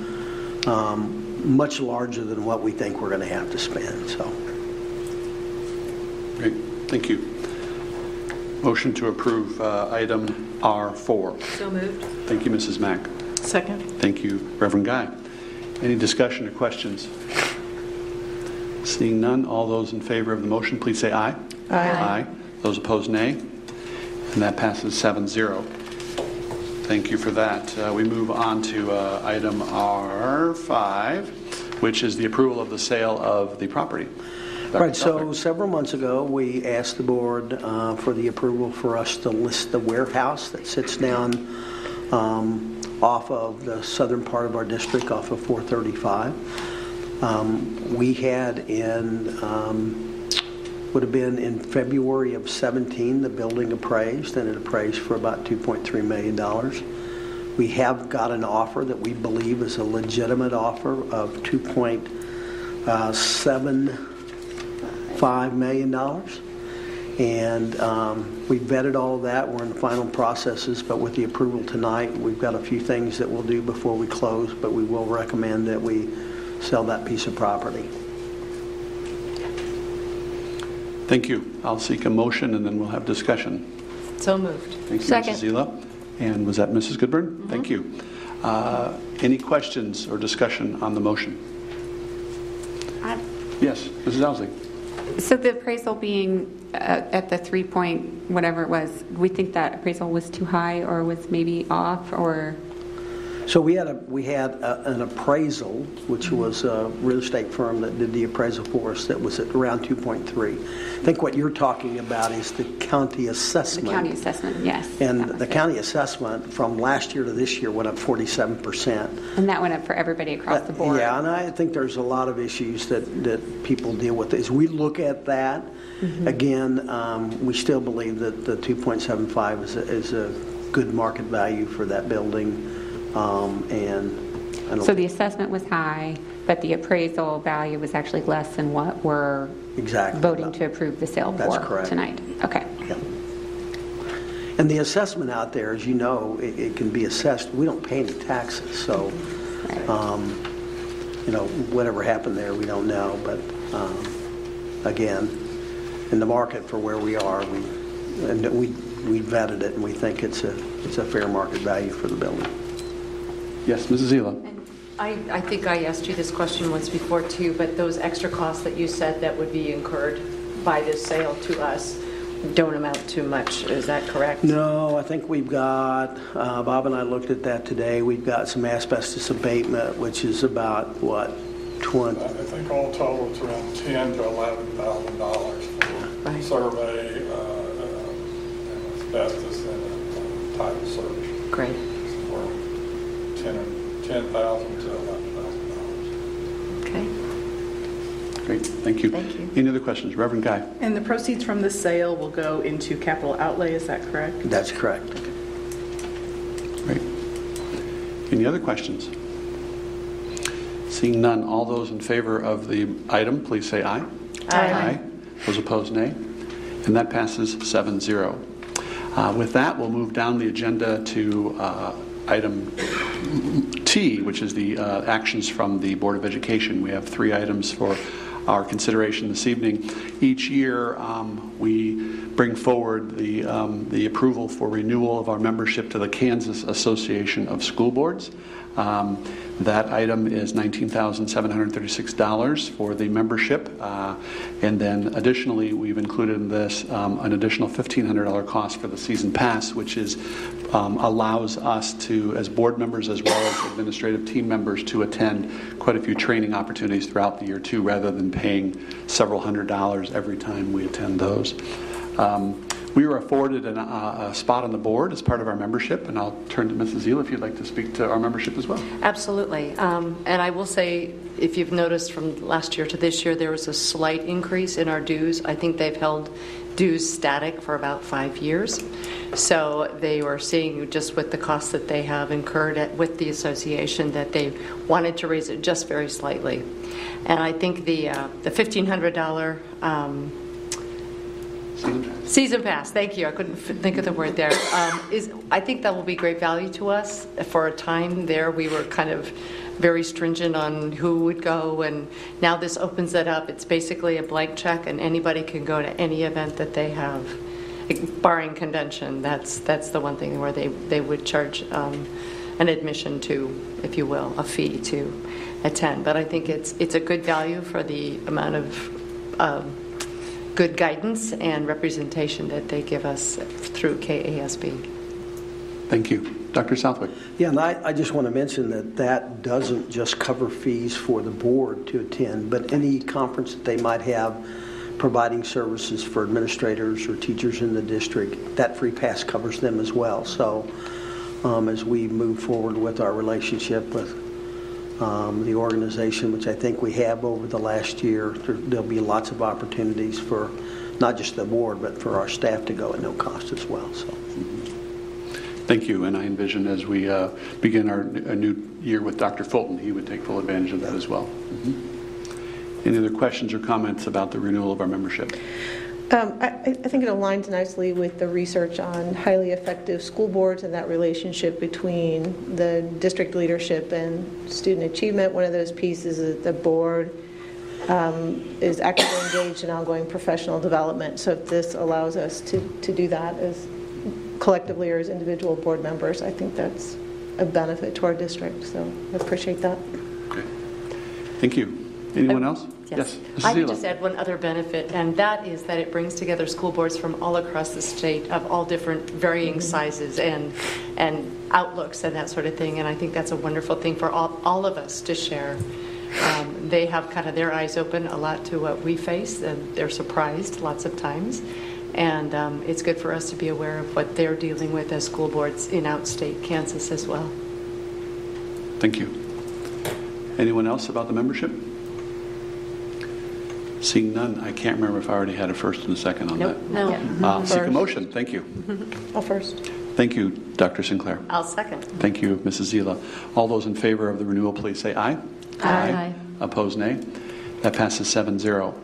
um, much larger than what we think we're going to have to spend. So, Great. Thank you. Motion to approve uh, item R4. So moved. Thank you, Mrs. Mack. Second. Thank you, Reverend Guy. Any discussion or questions? Seeing none, all those in favor of the motion, please say aye. Aye. aye. Those opposed, nay. And that passes 7-0. Thank you for that. Uh, We move on to uh, item R5, which is the approval of the sale of the property. Dr. right. So several months ago, we asked the board uh, for the approval for us to list the warehouse that sits down um, off of the southern part of our district, off of 435. Um, we had in um, would have been in February of 17 the building appraised, and it appraised for about 2.3 million dollars. We have got an offer that we believe is a legitimate offer of 2.75 million dollars. And um, we vetted all of that. We're in the final processes, but with the approval tonight, we've got a few things that we'll do before we close, but we will recommend that we sell that piece of property. Thank you. I'll seek a motion, and then we'll have discussion. So moved. Thank you, Second. Mrs. Zila. And was that Mrs. Goodburn? Thank you. Uh, Any questions or discussion on the motion? I- Yes, Mrs. Owsley. So the appraisal being uh, at the three point, whatever it was, we think that appraisal was too high or was maybe off or? So we had a, we had a, an appraisal, which was a real estate firm that did the appraisal for us, that was at around 2.3. I think what you're talking about is the county assessment. The county assessment, yes. And the it. county assessment from last year to this year went up 47%. And that went up for everybody across the board. Yeah, and I think there's a lot of issues that, that people deal with. As we look at that, Mm-hmm. again, um, we still believe that the 2.75 is a, is a good market value for that building. Um, and I don't So the assessment was high, but the appraisal value was actually less than what we're Exactly. voting to approve the sale That's for correct. tonight. Okay. Yeah. And the assessment out there, as you know, it, it can be assessed. We don't pay any taxes, so, Right. um, you know, whatever happened there, we don't know. But um, again, in the market for where we are, we and we we vetted it, and we think it's a it's a fair market value for the building. Yes, Mrs. Zila. I, I think I asked you this question once before too, but those extra costs that you said that would be incurred by this sale to us don't amount to much, is that correct? No, I think we've got, uh, Bob and I looked at that today, we've got some asbestos abatement, which is about, what, 20, I think all total it's around ten to eleven thousand dollars for Right. survey, uh, uh, and asbestos and uh, title search. Great. For ten, ten thousand to eleven thousand dollars. Okay. Great, thank you. Thank you. Any other questions? Reverend Guy. And the proceeds from the sale will go into capital outlay, is that correct? that's correct. Great. Any other questions? Seeing none, all those in favor of the item, please say aye. Aye. Those opposed, nay. And that passes 7-0. Uh, With that, we'll move down the agenda to uh, item T, which is the uh, actions from the Board of Education. We have three items for our consideration this evening. Each year, um, we bring forward the, um, the approval for renewal of our membership to the Kansas Association of School Boards. Um, That item is $19,736 for the membership. Uh, And then additionally, we've included in this um, an additional $1,500 cost for the season pass, which is, um, allows us to, as board members as well as administrative team members, to attend quite a few training opportunities throughout the year too, rather than paying several hundred dollars every time we attend those. Um, We were afforded an, uh, a spot on the board as part of our membership, and I'll turn to Mrs. Zila if you'd like to speak to our membership as well. Absolutely. Um, And I will say, if you've noticed from last year to this year, there was a slight increase in our dues. I think they've held dues static for about five years. So they were seeing, just with the costs that they have incurred at- with the association, that they wanted to raise it just very slightly. And I think the uh, the $1,500 um, Season pass, thank you. I couldn't f- think of the word there. Um, is I think that will be great value to us. For a time there, we were kind of very stringent on who would go, and now this opens it up. It's basically a blank check, and anybody can go to any event that they have, barring convention. That's that's the one thing where they they would charge um, an admission to, if you will, a fee to attend. But I think it's it's a good value for the amount of. Um, good guidance and representation that they give us through KASB. Thank you. Dr. Southwick. Yeah, and I, I just want to mention that that doesn't just cover fees for the board to attend, but any conference that they might have providing services for administrators or teachers in the district, that free pass covers them as well. So um, as we move forward with our relationship with um, the organization, which I think we have over the last year, there, there'll be lots of opportunities for not just the board, but for our staff to go at no cost as well. So. Thank you, and I envision as we uh, begin our a new year with Dr. Fulton, he would take full advantage of that as well. Any other questions or comments about the renewal of our membership? Um, I, I think it aligns nicely with the research on highly effective school boards and that relationship between the district leadership and student achievement. One of those pieces is that the board um, is actively engaged in ongoing professional development. So if this allows us to, to do that as collectively or as individual board members, I think that's a benefit to our district. So I appreciate that. Okay. Thank you. Anyone else? Yes. Mrs. I would just add one other benefit, and that is that it brings together school boards from all across the state of all different varying sizes and, and outlooks and that sort of thing. And I think that's a wonderful thing for all, all of us to share. Um, they have kind of their eyes open a lot to what we face, and they're surprised lots of times. And um, it's good for us to be aware of what they're dealing with as school boards in outstate Kansas as well. Thank you. Anyone else about the membership? Seeing none, I can't remember if I already had a first and a second on Nope. that. No. Uh, Seek a First. motion. Thank you. I'll first. Thank you, Dr. Sinclair. I'll second. Thank you, Mrs. Zila. All those in favor of the renewal, please say aye. Aye. Opposed, nay. That passes 7-0.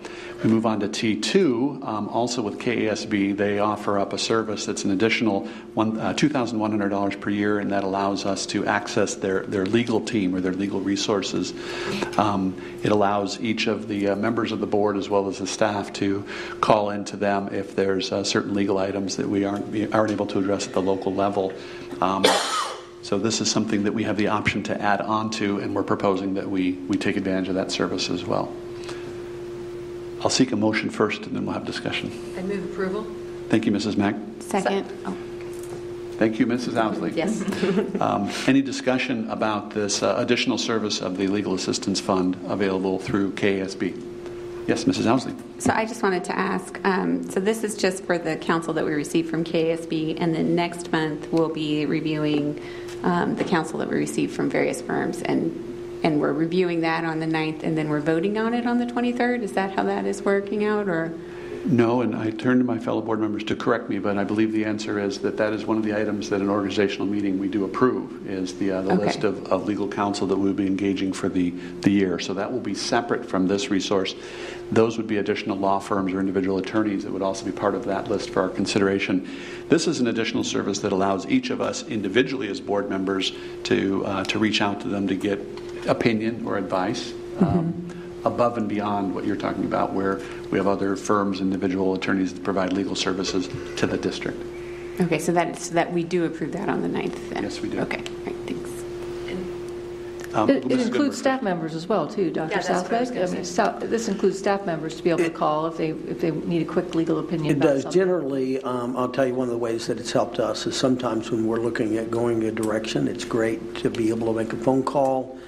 We move on to T2, um, also with KASB. They offer up a service that's an additional one, uh, $2,100 per year, and that allows us to access their, their legal team or their legal resources. Um, it allows each of the uh, members of the board as well as the staff to call into them if there's uh, certain legal items that we aren't, aren't able to address at the local level. Um, so this is something that we have the option to add on to, and we're proposing that we, we take advantage of that service as well. I'll seek a motion first, and then we'll have discussion. I move approval. Thank you, Mrs. Mack. Second. Oh, Thank you, Mrs. Owsley. Yes. <laughs> Um, Any discussion about this uh, additional service of the Legal Assistance Fund available through KASB? Yes, Mrs. Owsley. So I just wanted to ask, um, so this is just for the counsel that we received from KSB, and then next month we'll be reviewing um, the counsel that we received from various firms, and and we're reviewing that on the 9th, and then we're voting on it on the 23rd? Is that how that is working out, or? No, and I turn to my fellow board members to correct me, but I believe the answer is that that is one of the items that an organizational meeting we do approve, is the, uh, the Okay. list of, of legal counsel that we'll be engaging for the, the year. So that will be separate from this resource. Those would be additional law firms or individual attorneys that would also be part of that list for our consideration. This is an additional service that allows each of us individually as board members to, uh, to reach out to them to get opinion or advice. Um, above and beyond what you're talking about, where we have other firms, individual attorneys that provide legal services to the district. Okay, so that, so that we do approve that on the 9th then? Yes, we do. Okay, all right, thanks. Um, It it includes Goodburn. staff members as well, too, Dr. Yeah, that's I Southwick? I mean, so- This includes staff members to be able to call if they, if they need a quick legal opinion It about does. something. Generally, um, I'll tell you one of the ways that it's helped us is sometimes when we're looking at going a direction, it's great to be able to make a phone call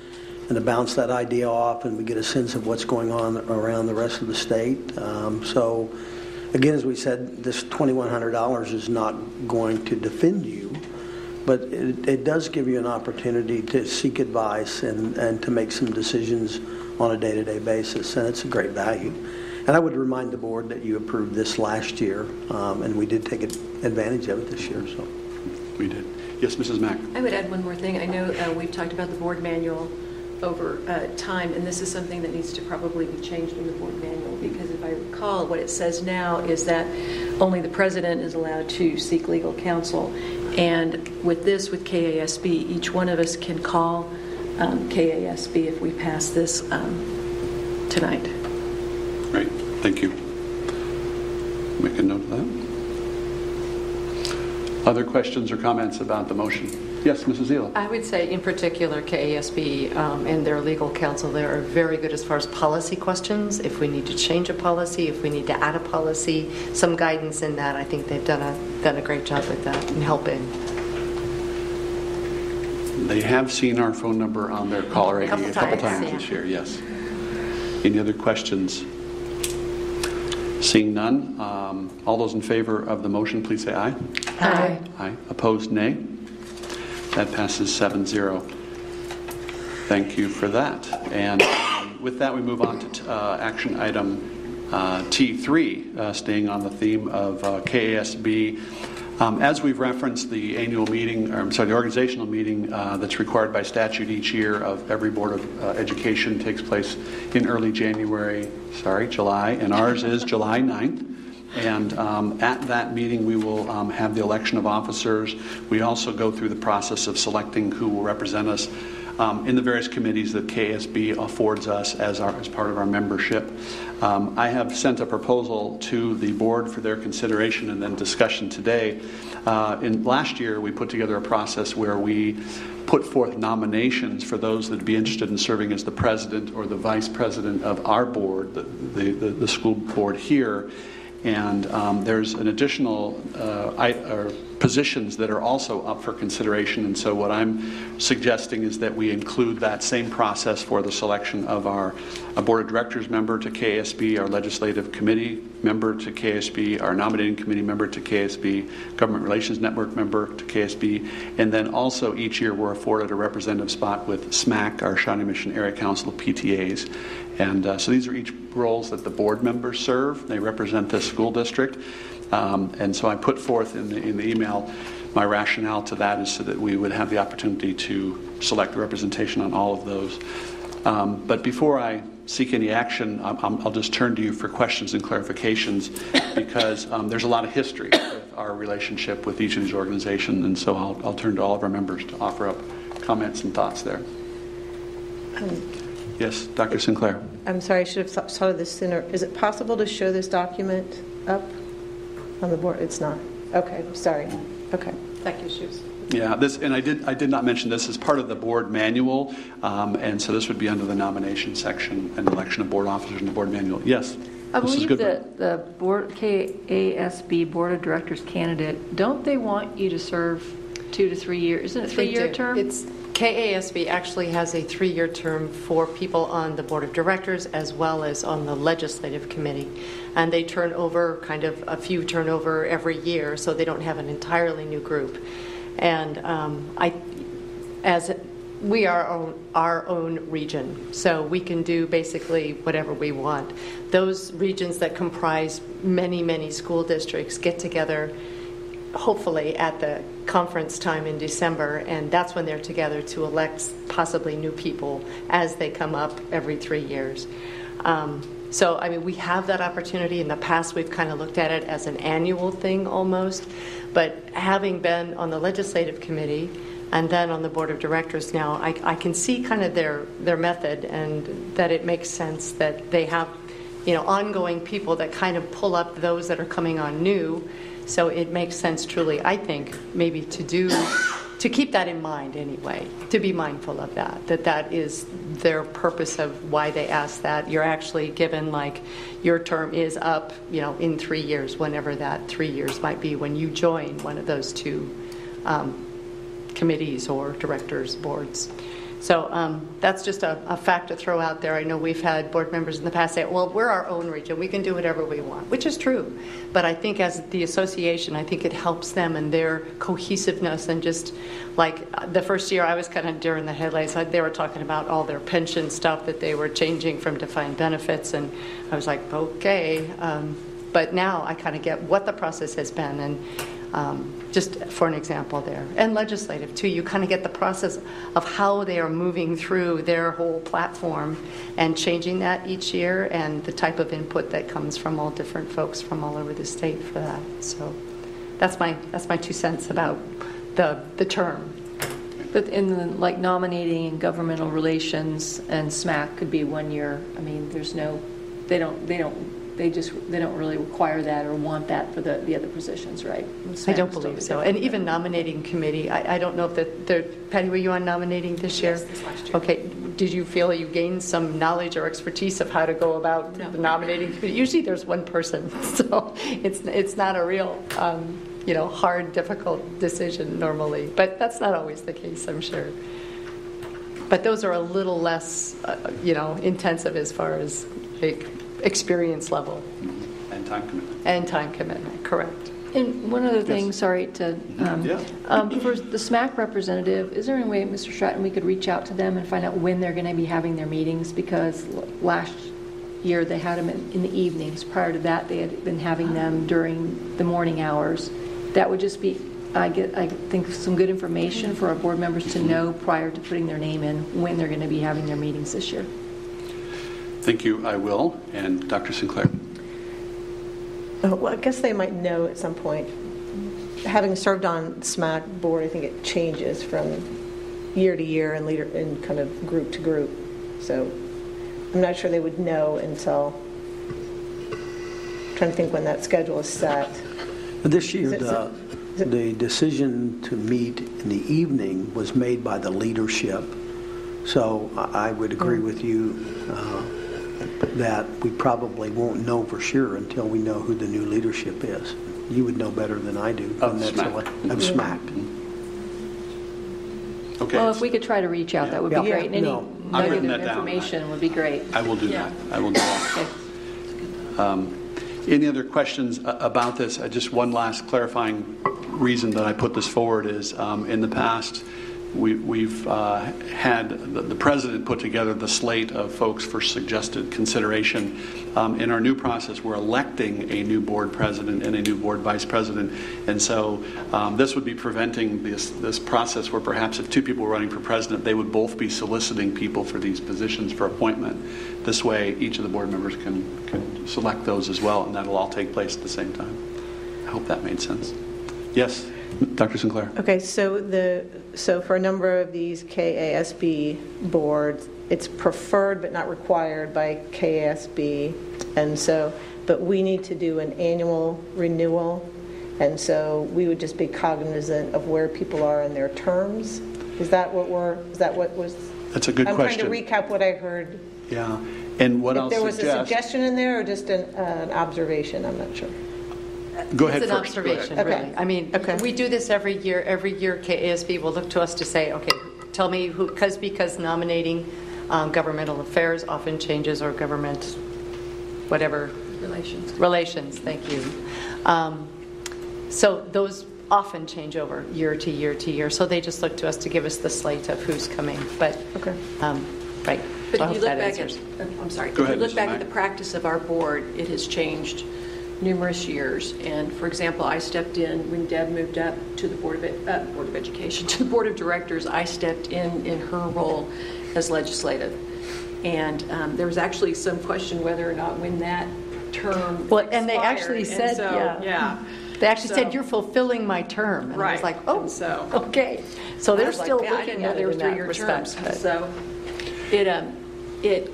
and to bounce that idea off, and we get a sense of what's going on around the rest of the state. Um, So, again, as we said, this $2,100 is not going to defend you, but it, it does give you an opportunity to seek advice and, and to make some decisions on a day-to-day basis, and it's a great value. And I would remind the board that you approved this last year, um, and we did take advantage of it this year, so. We did. Yes, Mrs. Mack? I would add one more thing. I know uh, we've talked about the board manual over uh, time, and this is something that needs to probably be changed in the board manual, because if I recall, what it says now is that only the president is allowed to seek legal counsel. And with this, with KASB, each one of us can call um, KASB if we pass this um, tonight. Great, thank you. Make a note of that. Other questions or comments about the motion? Yes, Mrs. Zila? I would say, in particular, KASB um, and their legal counsel, they are very good as far as policy questions. If we need to change a policy, if we need to add a policy, some guidance in that, I think they've done a, done a great job with that and helping. They have seen our phone number on their caller ID Couple a couple times, times yeah. this year, yes. Any other questions? Seeing none, um, all those in favor of the motion, please say aye. Aye. Aye. Opposed, nay. That passes 7-0. Thank you for that. And um, with that, we move on to uh, action item uh, T3, uh, staying on the theme of uh, KASB. Um, As we've referenced, the annual meeting, or I'm sorry, the organizational meeting uh, that's required by statute each year of every Board of uh, Education takes place in early January, sorry, July, and ours is July 9th. And um, at that meeting, we will um, have the election of officers. We also go through the process of selecting who will represent us um, in the various committees that KSB affords us as, our, as part of our membership. Um, I have sent a proposal to the board for their consideration and then discussion today. Uh, in last year, we put together a process where we put forth nominations for those that would be interested in serving as the president or the vice president of our board, the, the, the, the school board here. And um, there's an additional uh, I, positions that are also up for consideration. And so, what I'm suggesting is that we include that same process for the selection of our board of directors member to KSB, our legislative committee member to KSB, our nominating committee member to KSB, government relations network member to KSB, and then also each year we're afforded a representative spot with SMAC, our Shawnee Mission Area Council PTAs. And uh, so these are each roles that the board members serve. They represent the school district. Um, and so I put forth in the, in the email my rationale to that is so that we would have the opportunity to select representation on all of those. Um, but before I seek any action, I'm, I'm, I'll just turn to you for questions and clarifications <coughs> because um, there's a lot of history with our relationship with each of these organizations. And so I'll, I'll turn to all of our members to offer up comments and thoughts there. Yes, Dr. Sinclair. I'm sorry, I should have thought thought of this sooner. Is it possible to show this document up on the board? It's not. Okay, sorry. Okay. Thank you, Shoes. Yeah, this, and I did, I did not mention this as part of the board manual, um, and so this would be under the nomination section and election of board officers in the board manual. Yes? I Mrs. believe Goodburn. that the board, KASB Board of Directors candidate, don't they want you to serve two to three years? Isn't it three-year do. term? It's, KASB actually has a three-year term for people on the Board of Directors as well as on the Legislative Committee. And they turn over, kind of, a few turnover every year, so they don't have an entirely new group. And um, I, as, we are our our own region, so we can do basically whatever we want. Those regions that comprise many, many school districts get together hopefully at the conference time in December, and that's when they're together to elect possibly new people as they come up every three years. Um, so, I mean, we have that opportunity. In the past, we've kind of looked at it as an annual thing almost, but having been on the legislative committee and then on the board of directors now, I, I can see kind of their, their method and that it makes sense that they have, you know, ongoing people that kind of pull up those that are coming on new. So it makes sense truly, I think, maybe to do to keep that in mind anyway, to be mindful of that, that that is their purpose of why they ask that. You're actually given, like, your term is up, you know, in three years, whenever that three years might be, when you join one of those two um, committees or directors, boards. So um, that's just a, a fact to throw out there. I know we've had board members in the past say, well, we're our own region. We can do whatever we want, which is true. But I think as the association, I think it helps them and their cohesiveness and just like the first year I was kind of during the headlights, they were talking about all their pension stuff that they were changing from defined benefits. And I was like, okay. Um, but now I kind of get what the process has been. And um, just for an example there. And legislative, too. You kind of get the process of how they are moving through their whole platform and changing that each year and the type of input that comes from all different folks from all over the state for that. So that's my, that's my two cents about the, the term. But in the, like nominating and governmental relations and SMAC could be one year. I mean, there's no, they don't, they don't, they just, they don't really require that or want that for the, the other positions, right? I don't believe so. And even nominating committee, I, I don't know if that, there- Patty, were you on nominating this year? Yes, this last year. Okay, did you feel you gained some knowledge or expertise of how to go about the nominating committee? Usually there's one person, <laughs> so it's, it's not a real, um, you know, hard, difficult decision normally. But that's not always the case, I'm sure. But those are a little less, uh, you know, intensive as far as like, experience level And time commitment. and time commitment, correct. And one other thing, Yes. sorry to, um, Yeah. um, for the SMAC representative, is there any way, Mr. Stratton, we could reach out to them and find out when they're going to be having their meetings? Because l- last year, they had them in in the evenings. Prior to that, they had been having them during the morning hours. That would just be, I get, I think, some good information for our board members to know prior to putting their name in when they're going to be having their meetings this year. Thank you, I will. And Dr. Sinclair? Oh, Well, I guess they might know at some point. Having served on SMAC board, I think it changes from year to year and leader, and kind of group to group. So I'm not sure they would know until, I'm trying to think when that schedule is set. This year, it- the, is it- the decision to meet in the evening was made by the leadership. So I I would agree Mm. with you uh, that we probably won't know for sure until we know who the new leadership is. You would know better than I do. Of when that's SMAC. ele- Of SMAC. Okay. Well, if we could try to reach out, that would be Yeah. great. And Any No. I've nugget written of that down. information would be great. I will do Yeah. that. I will do that. Okay. Um, Any other questions a- about this? Uh, Just one last clarifying reason that I put this forward is, um, in the past, we- we've uh, had the the president put together the slate of folks for suggested consideration. Um, In our new process, we're electing a new board president and a new board vice president, and so um, this would be preventing this this process where perhaps if two people were running for president, they would both be soliciting people for these positions for appointment. This way, each of the board members can, can select those as well, and that'll all take place at the same time. I hope that made sense. Yes, Dr. Sinclair? Okay, so the, so for a number of these KASB boards, it's preferred but not required by KASB, and so, but we need to do an annual renewal, and so we would just be cognizant of where people are in their terms? Is that what we're, is that what was? That's a good question. I'm trying to recap what I heard. Yeah, and what I'll If there was a suggestion in there or just an uh, an observation, I'm not sure. Go ahead It's an first. Go ahead. observation, Okay. really. I mean, Okay. we do this every year. Every year, KASB will look to us to say, okay, tell me who, because, because nominating um, governmental affairs often changes, or government, whatever. Relations. Relations, thank you. Um, So those often change over year to year to year. So they just look to us to give us the slate of who's coming. But, Okay. um, right. But So I if you look that back at, answers. I'm sorry, Go if ahead, you look Mrs. back Mack. at the practice of our board, it has changed numerous years. And for example, I stepped in when Deb moved up to the Board of, uh, Board of Education, <laughs> to the Board of Directors, I stepped in in her role as legislative. And um, there was actually some question whether or not when that term Well, and they actually said, so, yeah. Yeah. They actually So- said, you're fulfilling my term. And I was like, oh, And so- okay. So they're like, still "Yeah, I didn't looking know at they it were three-year terms. but- So it, um, it,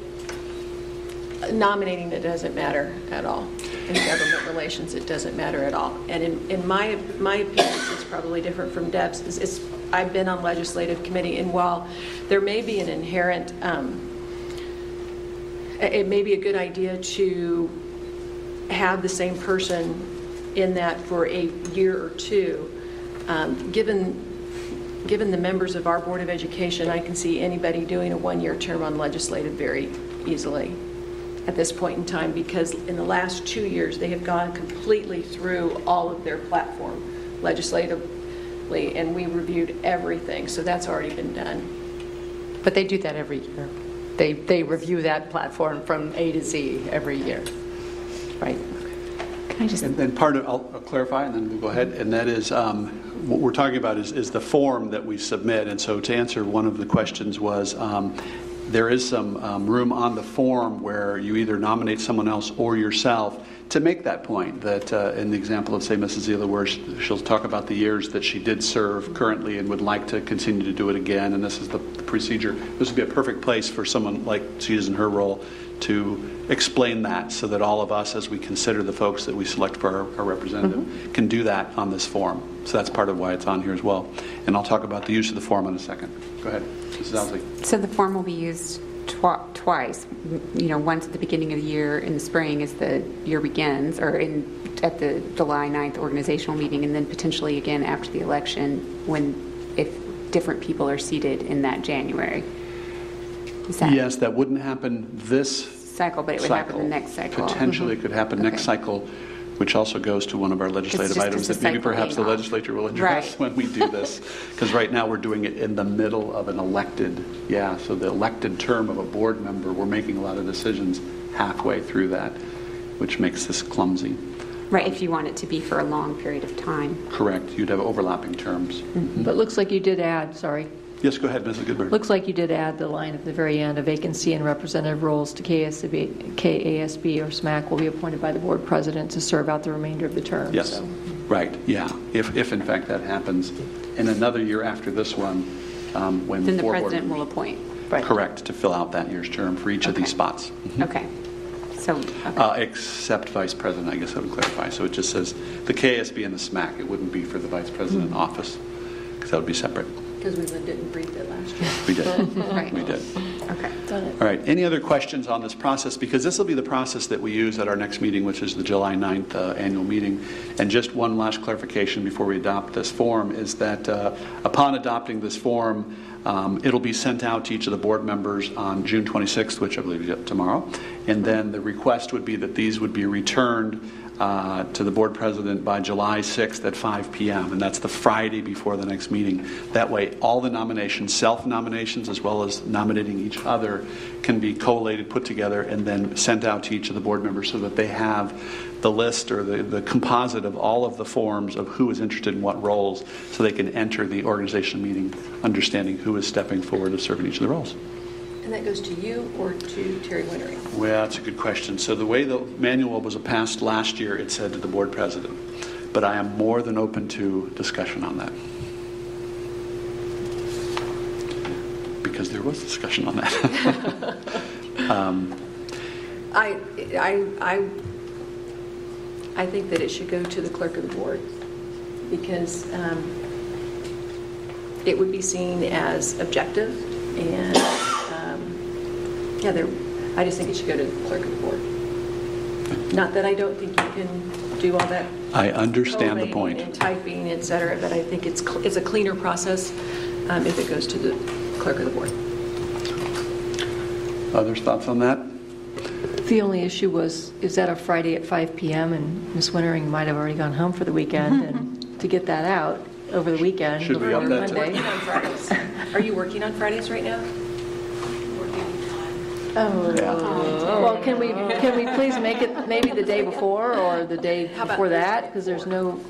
nominating, it doesn't matter at all. In government relations, it doesn't matter at all. And in, in my, my opinion, it's probably different from Deb's. It's, it's, I've been on legislative committee, and while there may be an inherent, um, it it may be a good idea to have the same person in that for a year or two, um, given given the members of our Board of Education, I can see anybody doing a one-year term on legislative very easily at this point in time, because in the last two years, they have gone completely through all of their platform legislatively, and we reviewed everything, so that's already been done. But they do that every year. They, they review that platform from A to Z every year, right? Can I just, And then part of, I'll I'll clarify, and then we'll go ahead, and that is, um, what we're talking about is, is the form that we submit, and so to answer one of the questions was, um, there is some um, room on the form where you either nominate someone else or yourself to make that point, that uh, in the example of, say, Mrs. Zila, where she'll talk about the years that she did serve currently and would like to continue to do it again, and this is the the procedure, this would be a perfect place for someone like she is in her role to explain that so that all of us, as we consider the folks that we select for our, our representative, mm-hmm. can do that on this form. So that's part of why it's on here as well. And I'll talk about the use of the form in a second. Go ahead, Mrs. Owsley. so the form will be used twi- twice, you know, once at the beginning of the year in the spring as the year begins, or in, at the July 9th organizational meeting, and then potentially again after the election when, if different people are seated in that January. Is that Yes, that wouldn't happen this cycle, but it would happen the next cycle? Potentially, it could happen next Okay. cycle, which also goes to one of our legislative just items as that a maybe perhaps the cycling off. legislature will address Right. <laughs> when we do this. Because right now, we're doing it in the middle of an elected, yeah, so the elected term of a board member, we're making a lot of decisions halfway through that, which makes this clumsy. Right, if you want it to be for a long period of time. Correct, you'd have overlapping terms. Mm-hmm. But looks like you did add, sorry, Yes, go ahead, Mrs. Goodburn. looks like you did add the line at the very end, a vacancy in representative roles to KSB, KASB or SMAC will be appointed by the board president to serve out the remainder of the term. Yes, So- right, yeah. If, if in fact that happens, in another year after this one, um, when Then the four board president will appoint. Right. Correct, to fill out that year's term for each of these spots. Okay. So, okay. Uh, Except vice president, I guess I would clarify. So it just says the KSB and the SMAC. It wouldn't be for the vice president office, because that would be separate. Because we didn't and breathed it last year. We did. <laughs> Right. We did. okay. Done it. All right, any other questions on this process? Because this will be the process that we use at our next meeting, which is the July 9th uh, annual meeting. And just one last clarification before we adopt this form is that uh, upon adopting this form, um, it'll be sent out to each of the board members on June 26th, which I believe is tomorrow. And then the request would be that these would be returned uh, to the board president by July 6th at 5 p.m., and that's the Friday before the next meeting. That way, all the nominations, self-nominations as well as nominating each other, can be collated, put together, and then sent out to each of the board members so that they have the list or the, the composite of all of the forms of who is interested in what roles, so they can enter the organizational meeting understanding who is stepping forward to serve in each of the roles. And that goes to you or to Terry Wintering? Well, that's a good question. So the way the manual was passed last year, it said to the board president. But I am more than open to discussion on that. Because there was discussion on that. <laughs> Um, I, I, I, I think that it should go to the clerk of the board because um, it would be seen as objective and, yeah, there, I just think it should go to the clerk of the board. Not that I don't think you can do all that. I understand the point. And typing, et cetera, but I think it's, cl- it's a cleaner process um, if it goes to the clerk of the board. Other thoughts on that? The only issue was, is that a Friday at 5 PM? And Ms. Wintering might have already gone home for the weekend, and <laughs> to get that out over the weekend Should we up that Monday. Working on Fridays. Are you working on Fridays right now? Well, can we, can we please make it maybe the day before or the day How about before that? Because there's no,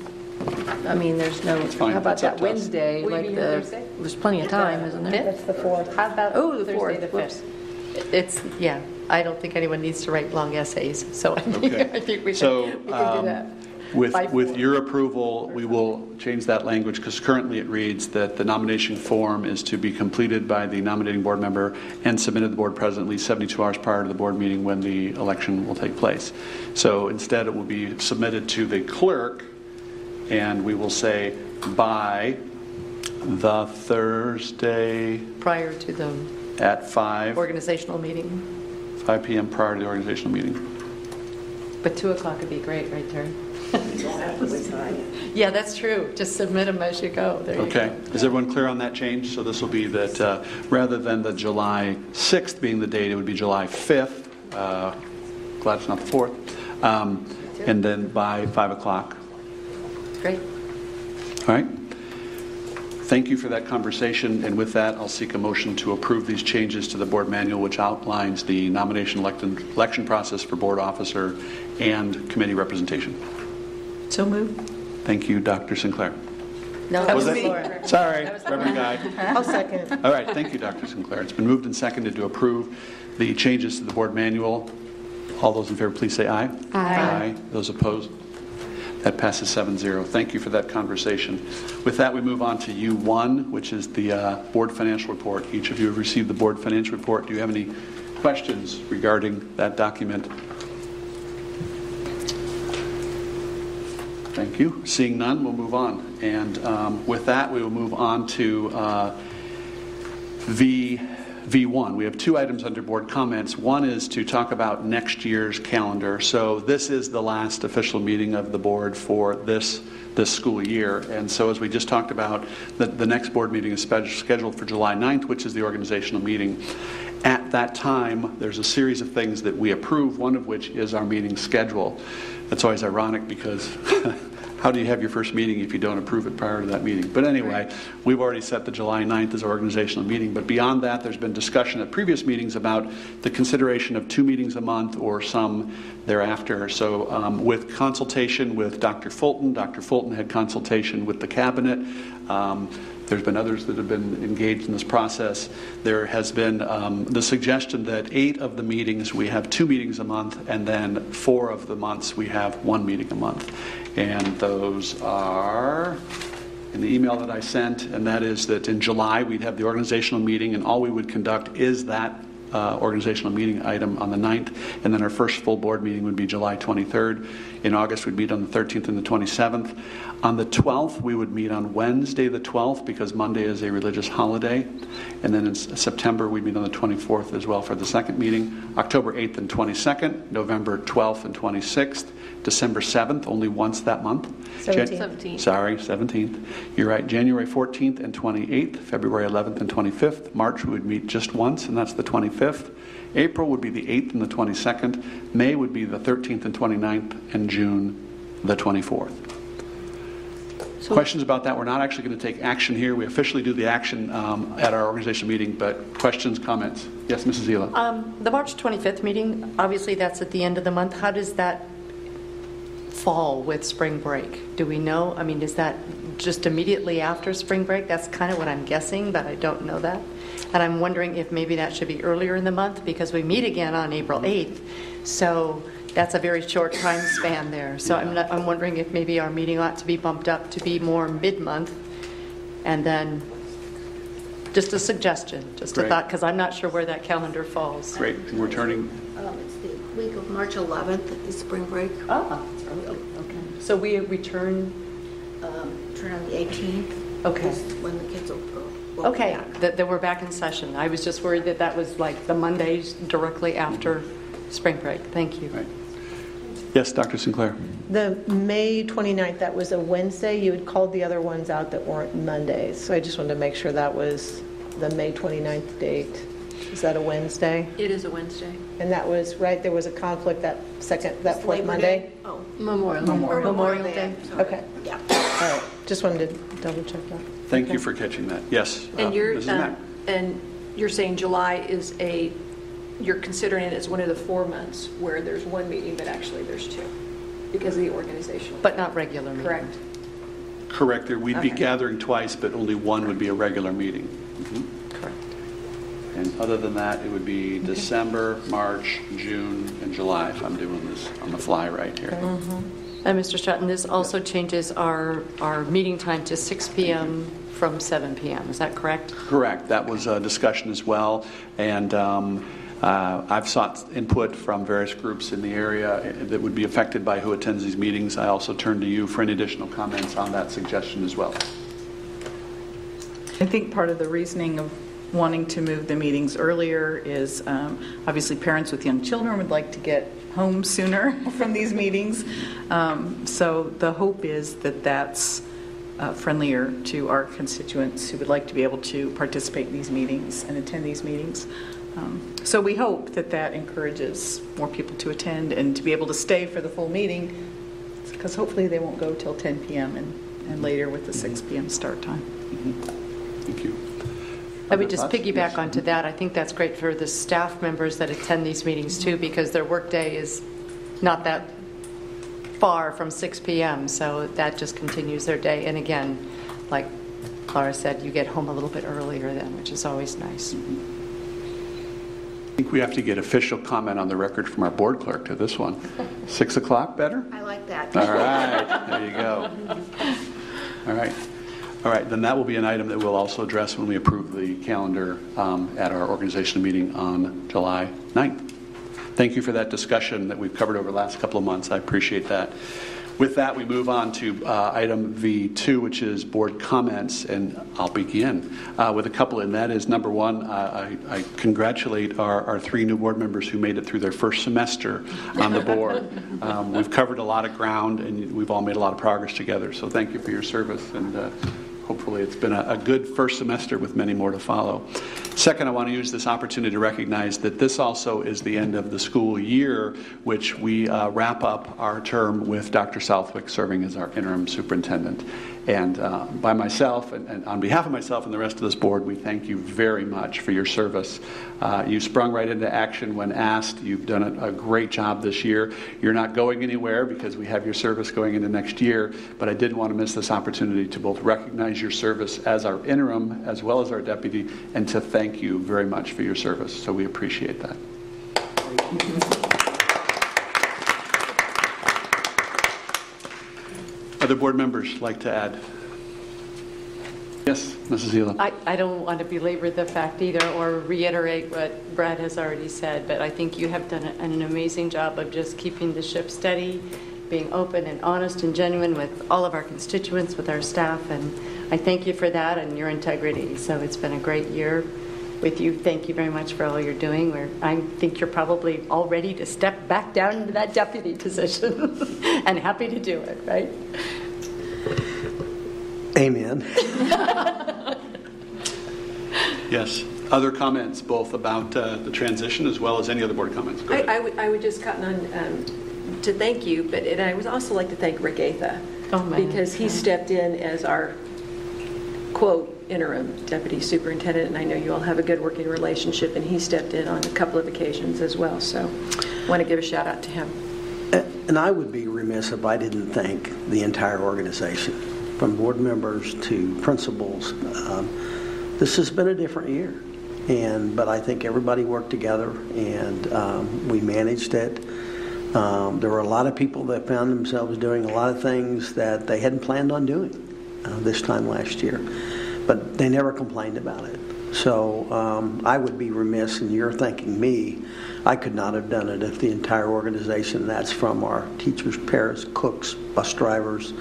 I mean, there's no, fine. how about It's up that to us. Wednesday? Will you Like here the, Thursday? there's plenty of time, isn't there? That's the 4th. How about Oh, the Thursday, 4th. the Whoops. 5th? It's, yeah, I don't think anyone needs to write long essays, so I think Okay. <laughs> I think we So, can we can um, do that. With, by with your approval, we will change that language because currently it reads that the nomination form is to be completed by the nominating board member and submitted to the board president at least 72 hours prior to the board meeting when the election will take place. So instead, it will be submitted to the clerk, and we will say by the Thursday Prior to the at 5, organizational meeting. 5 PM prior to the organizational meeting. But 2 o'clock would be great, right, Yeah, that's true. Just submit them as you go. There you Okay, go. is everyone clear on that change? So this will be that, uh, rather than the July 6th being the date, it would be July 5th. Uh, Glad it's not the 4th. Um, And then by 5 o'clock. Great. All right? Thank you for that conversation, and with that, I'll seek a motion to approve these changes to the board manual, which outlines the nomination election election process for board officer and committee representation. So moved. Thank you, Dr. Sinclair. No, that Was was that- Laura. Sorry, Reverend Guy. <laughs> I'll second. All right, thank you, Dr. Sinclair. It's been moved and seconded to approve the changes to the board manual. All those in favor, please say aye. Aye. Those opposed? That passes 7-0. Thank you for that conversation. With that, we move on to U1, which is the uh, board financial report. Each of you have received the board financial report. Do you have any questions regarding that document? Thank you. Seeing none, we'll move on. And um, with that, we will move on to uh, V, V1. We have two items under board comments. One is to talk about next year's calendar. So this is the last official meeting of the board for this, this school year. And so as we just talked about, the, the next board meeting is scheduled for July 9th, which is the organizational meeting. At that time, there's a series of things that we approve, one of which is our meeting schedule. That's always ironic because <laughs> how do you have your first meeting if you don't approve it prior to that meeting? But anyway, we've already set the July 9th as our organizational meeting. But beyond that, there's been discussion at previous meetings about the consideration of two meetings a month or some thereafter. So um, with consultation with Dr. Fulton, Dr. Fulton had consultation with the cabinet. Um, there's been others that have been engaged in this process. There has been um, the suggestion that eight of the meetings, we have two meetings a month, and then four of the months, we have one meeting a month. And those are in the email that I sent, and that is that in July, we'd have the organizational meeting, and all we would conduct is that uh, organizational meeting item on the 9th, and then our first full board meeting would be July 23rd. In August, we'd meet on the 13th and the 27th. On the 12th, we would meet on Wednesday, the 12th, because Monday is a religious holiday. And then in S- September, we'd meet on the 24th as well for the second meeting. October 8th and 22nd, November 12th and 26th, December 7th, only once that month. Jan- 17th. Sorry, 17th. You're right, January 14th and 28th, February 11th and 25th. March, we would meet just once, and that's the 25th. April would be the 8th and the 22nd. May would be the 13th and 29th, and June, the 24th. Questions about that? We're not actually going to take action here. We officially do the action um, at our organization meeting, but questions, comments? Yes, Mrs. Zila? Um, The March 25th meeting, obviously that's at the end of the month. How does that fall with spring break? Do we know? I mean, is that just immediately after spring break? That's kind of what I'm guessing, but I don't know that. And I'm wondering if maybe that should be earlier in the month because we meet again on April 8th. So that's a very short time span there. So I'm, not, I'm wondering if maybe our meeting ought to be bumped up to be more mid-month and then just a suggestion, just a Great. thought, because I'm not sure where that calendar falls. Great. And We're turning, Um, It's the week of March 11th, the spring break. Ah, okay. So we return, Um, Turn on the 18th. Okay. is When the kids will will be okay, back. that, that we're back in session. I was just worried that that was like the Mondays directly after spring break. Thank you. right. Yes, Dr. Sinclair? The May 29th, that was a Wednesday. You had called the other ones out that weren't Mondays. So I just wanted to make sure that was the May 29th date. Is that a Wednesday? It is a Wednesday. And that was, right, there was a conflict that second, that It's fourth Monday? Day. Oh, Memorial. or Memorial Day. sorry. Okay. Yeah. All right, just wanted to double check that. Thank you for catching that. Yes. uh, you're, um, and you're saying July is a, you're considering it as one of the four months where there's one meeting, but actually there's two because of the organizational. But not regular meeting. Correct. Correct. There- We'd be Okay. gathering twice, but only one would be a regular meeting. Mhm. Correct. And other than that, it would be December, March, June, and July, if I'm doing this on the fly right here. And Mr. Stratton, this also changes our, our meeting time to 6 PM from 7 PM, is that correct? Correct. That was a discussion as well. And um, uh, I've sought input from various groups in the area that would be affected by who attends these meetings. I also turn to you for any additional comments on that suggestion as well. I think part of the reasoning of wanting to move the meetings earlier is um, obviously parents with young children would like to get home sooner <laughs> from these meetings. Um, So the hope is that that's uh, friendlier to our constituents who would like to be able to participate in these meetings and attend these meetings. Um, So we hope that that encourages more people to attend and to be able to stay for the full meeting, because hopefully they won't go till 10 PM and and later with the 6 PM start time. Thank you. I Other would just thoughts? piggyback onto that. I think that's great for the staff members that attend these meetings too, because their workday is not that far from 6 PM, so that just continues their day. And again, like Laura said, you get home a little bit earlier then, which is always nice. I think we have to get official comment on the record from our board clerk to this one. 6 o'clock better? I like that. All right, there you go. All right. All right, then that will be an item that we'll also address when we approve the calendar um, at our organizational meeting on July 9th. Thank you for that discussion that we've covered over the last couple of months. I appreciate that. With that, we move on to uh, item V2, which is board comments, and I'll begin uh, with a couple, and that is number one, uh, I I congratulate our our three new board members who made it through their first semester on the board. <laughs> Um, We've covered a lot of ground, and we've all made a lot of progress together, so thank you for your service, and uh, hopefully it's been a a good first semester with many more to follow. Second, I want to use this opportunity to recognize that this also is the end of the school year, which we uh, wrap up our term with Dr. Southwick serving as our interim superintendent. And uh, by myself, and, and on behalf of myself and the rest of this board, we thank you very much for your service. Uh, you sprung right into action when asked. You've done a, a great job this year. You're not going anywhere because we have your service going into next year, but I didn't want to miss this opportunity to both recognize your service as our interim as well as our deputy and to thank you very much for your service. So we appreciate that. Other board members like to add? Yes, Mrs. Zila. I, I don't want to belabor the fact either or reiterate what Brad has already said, but I think you have done an amazing job of just keeping the ship steady, being open and honest and genuine with all of our constituents, with our staff, and I thank you for that and your integrity. So it's been a great year with you. Thank you very much for all you're doing. We're, I think you're probably all ready to step back down into that deputy position <laughs> and happy to do it, right? Amen. <laughs> Yes. Other comments, both about uh, the transition as well as any other board comments? Go I. I would, I would just cotton on um, to thank you, but and I would also like to thank Rick Atha Oh, because he stepped in as our quote interim deputy superintendent, and I know you all have a good working relationship, and he stepped in on a couple of occasions as well. So, want to give a shout out to him. And I would be remiss if I didn't thank the entire organization, from board members to principals. Um, This has been a different year, and, but I think everybody worked together, and um, we managed it. Um, There were a lot of people that found themselves doing a lot of things that they hadn't planned on doing uh, this time last year, but they never complained about it. So um, I would be remiss, and you're thanking me, I could not have done it if the entire organization, that's from our teachers, parents, cooks, bus drivers,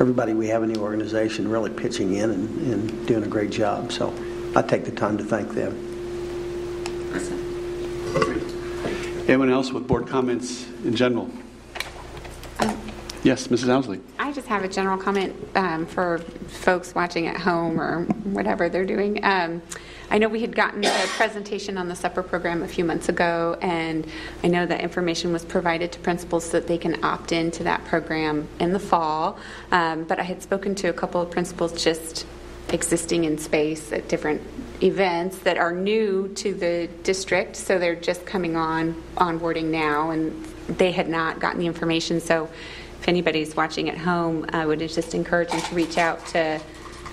everybody we have in the organization really pitching in and, and doing a great job. So I take the time to thank them. Anyone else with board comments in general? Yes, Mrs. Owsley. I just have a general comment um, for folks watching at home or whatever they're doing. Um, I know we had gotten a presentation on the supper program a few months ago, and I know that information was provided to principals so that they can opt into that program in the fall. Um, but I had spoken to a couple of principals just existing in space at different events that are new to the district, so they're just coming on onboarding now, and they had not gotten the information. So, anybody's watching at home, I would just encourage them to reach out to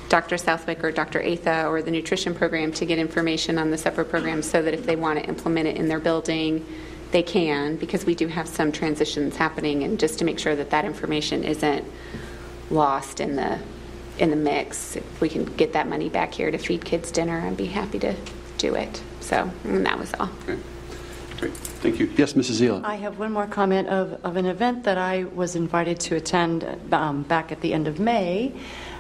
Dr. Southwick or Dr. Atha or the nutrition program to get information on the supper program, so that if they want to implement it in their building, they can, because we do have some transitions happening, and just to make sure that that information isn't lost in the in the mix. If we can get that money back here to feed kids dinner, I'd be happy to do it. So that was all. Okay. Great. Thank you. Yes, Mrs. Zila. I have one more comment of, of an event that I was invited to attend um, back at the end of May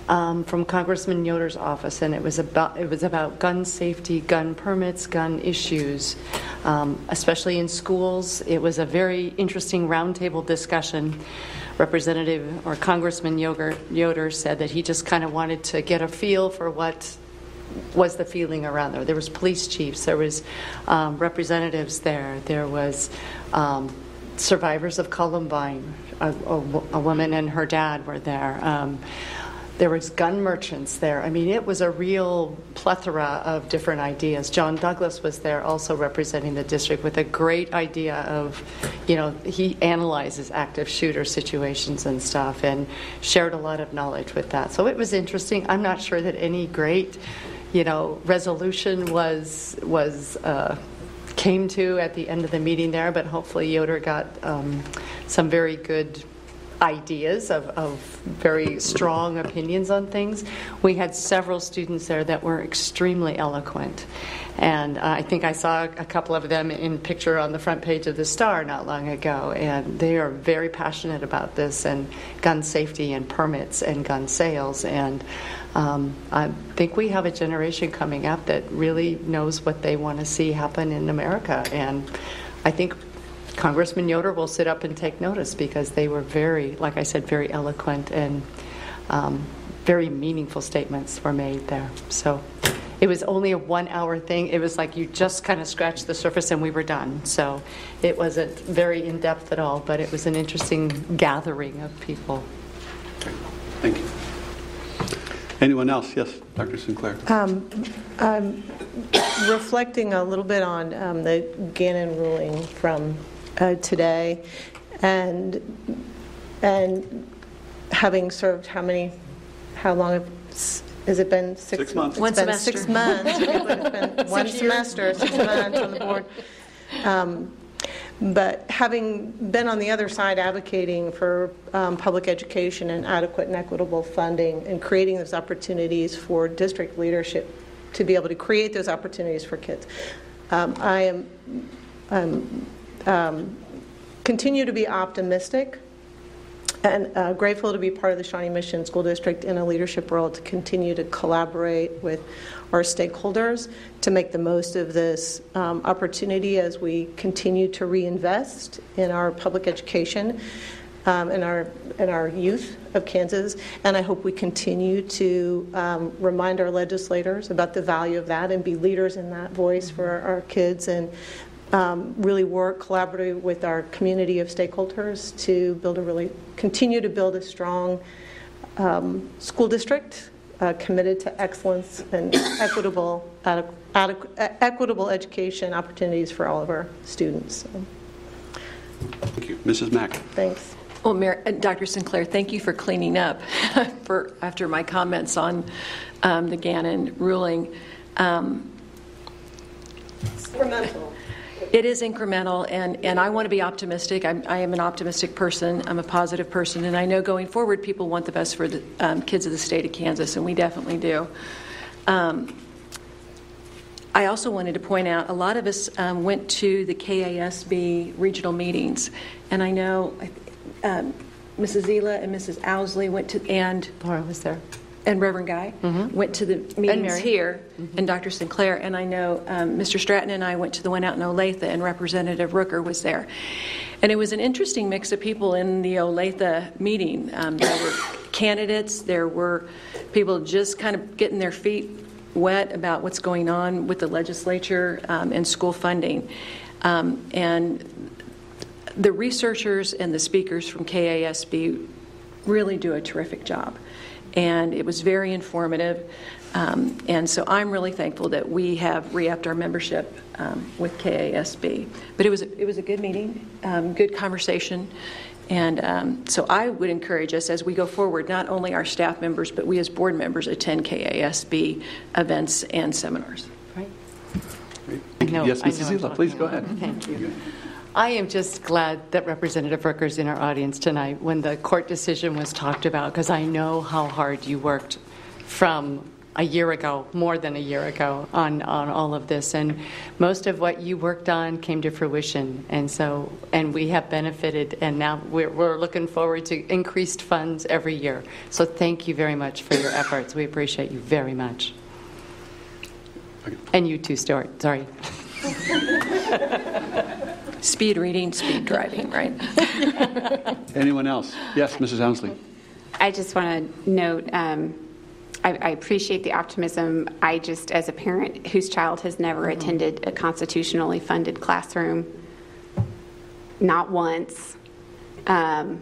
um, from Congressman Yoder's office, and it was about it was about gun safety, gun permits, gun issues, um, especially in schools. It was a very interesting roundtable discussion. Representative or Congressman Yoder, Yoder said that he just kind of wanted to get a feel for what was the feeling around there. There was police chiefs, there was um, representatives there, there was um, survivors of Columbine, a, a, a, woman and her dad were there. Um, there was gun merchants there. I mean, it was a real plethora of different ideas. John Douglas was there also representing the district with a great idea of, you know, he analyzes active shooter situations and stuff and shared a lot of knowledge with that. So it was interesting. I'm not sure that any great, you know, resolution was was uh, came to at the end of the meeting there, but hopefully Yoder got um, some very good ideas of, of very strong opinions on things. We had several students there that were extremely eloquent. And uh, I think I saw a couple of them in picture on the front page of the Star not long ago. And they are very passionate about this and gun safety and permits and gun sales. And um, I think we have a generation coming up that really knows what they want to see happen in America. And I think Congressman Yoder will sit up and take notice because they were very, like I said, very eloquent and um, very meaningful statements were made there. So it was only a one hour thing. It was like you just kind of scratched the surface and we were done. So it wasn't very in depth at all, but it was an interesting gathering of people. Thank you. Anyone else? Yes, Dr. Sinclair. Um, I'm reflecting a little bit on um, the Gannon ruling from uh, today, and and having served how many, how long have, has it been? Six, Six months. It's One been semester. Six months. It's been <laughs> one semester, six months on the board. Um, but having been on the other side advocating for um, public education and adequate and equitable funding and creating those opportunities for district leadership to be able to create those opportunities for kids, um, I am um, um, continue to be optimistic and uh, grateful to be part of the Shawnee Mission School District in a leadership role to continue to collaborate with our stakeholders to make the most of this um, opportunity as we continue to reinvest in our public education um, and our and our youth of Kansas. And I hope we continue to um, remind our legislators about the value of that and be leaders in that voice for our, our kids and um, really work collaboratively with our community of stakeholders to build a really continue to build a strong um, school district uh, committed to excellence and equitable adequ- adequ- equitable education opportunities for all of our students. So, Thank you. Mrs. Mack. thanks. Well, Mar- uh, Dr. Sinclair, thank you for cleaning up <laughs> for after my comments on um, the Gannon ruling. Um, Incremental. It is incremental, and, and I want to be optimistic. I'm, I am an optimistic person. I'm a positive person, and I know going forward, people want the best for the um, kids of the state of Kansas, and we definitely do. Um, I also wanted to point out a lot of us um, went to the KASB regional meetings, and I know um, Mrs. Zila and Mrs. Owsley went to, and Laura was there. And Reverend Guy went to the meetings here, and Dr. Sinclair, and I know um, Mr. Stratton and I went to the one out in Olathe, and Representative Rooker was there. And it was an interesting mix of people in the Olathe meeting. Um, there were candidates, there were people just kind of getting their feet wet about what's going on with the legislature um, and school funding. Um, and the researchers and the speakers from KASB really do a terrific job. And it was very informative. Um, and so I'm really thankful that we have re upped our membership um, with KASB. But it was, it was a good meeting, um, good conversation. And um, so I would encourage us as we go forward, not only our staff members, but we as board members attend KASB events and seminars. Right. Great. Thank you. know- Yes, I Mrs. Zila, please go a lot. ahead. Thank you. I am just glad that Representative Rooker's in our audience tonight when the court decision was talked about, because I know how hard you worked from a year ago, more than a year ago, on, on all of this. And most of what you worked on came to fruition. And so, and we have benefited, and now we're, we're looking forward to increased funds every year. So thank you very much for your efforts. We appreciate you very much. And you too, Stuart. Sorry. <laughs> Speed reading, speed driving, right? <laughs> Anyone else? Yes, Mrs. Owsley. I just want to note um, I, I appreciate the optimism. I just, as a parent whose child has never attended a constitutionally funded classroom, not once, um,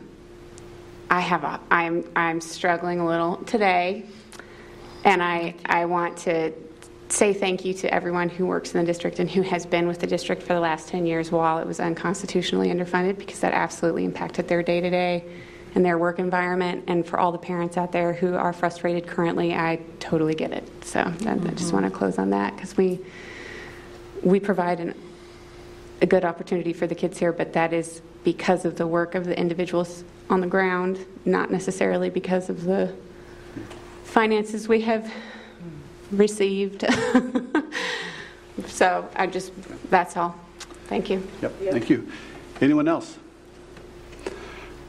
I have a, I'm, I'm struggling a little today, and I, I want to say thank you to everyone who works in the district and who has been with the district for the last 10 years while it was unconstitutionally underfunded because that absolutely impacted their day to day and their work environment. And for all the parents out there who are frustrated currently, I totally get it. So I, I just mm-hmm. want to close on that because we, we provide an, a good opportunity for the kids here, but that is because of the work of the individuals on the ground, not necessarily because of the finances we have received. <laughs> so I just, that's all. Thank you. Yep, thank you. Anyone else?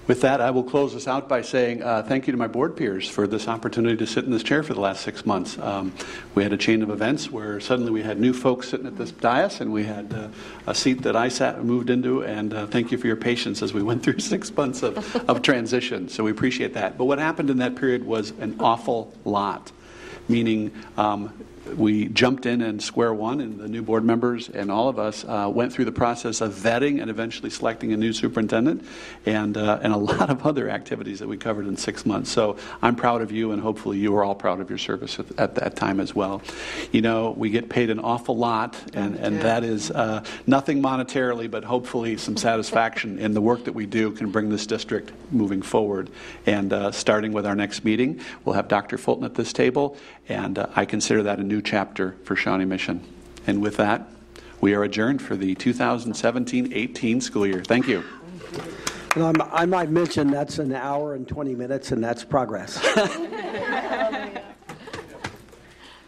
With that, I will close this out by saying uh, thank you to my board peers for this opportunity to sit in this chair for the last six months. Um, we had a chain of events where suddenly we had new folks sitting at this dais, and we had uh, a seat that I sat and moved into. And uh, thank you for your patience as we went through <laughs> six months of, of transition. So we appreciate that. But what happened in that period was an awful lot, meaning. Um, we jumped in and square one, and the new board members and all of us uh, went through the process of vetting and eventually selecting a new superintendent, and uh, and a <laughs> lot of other activities that we covered in six months. So I'm proud of you, and hopefully you are all proud of your service at, at that time as well. You know, we get paid an awful lot, and and that is uh, nothing monetarily, but hopefully some satisfaction in the work that we do can bring this district moving forward. And uh, starting with our next meeting, we'll have Dr. Fulton at this table, and uh, I consider that a new chapter for Shawnee Mission. And with that, we are adjourned for the 2017 18 school year. Thank you. And I'm, I might mention that's an hour and 20 minutes, and that's progress. <laughs>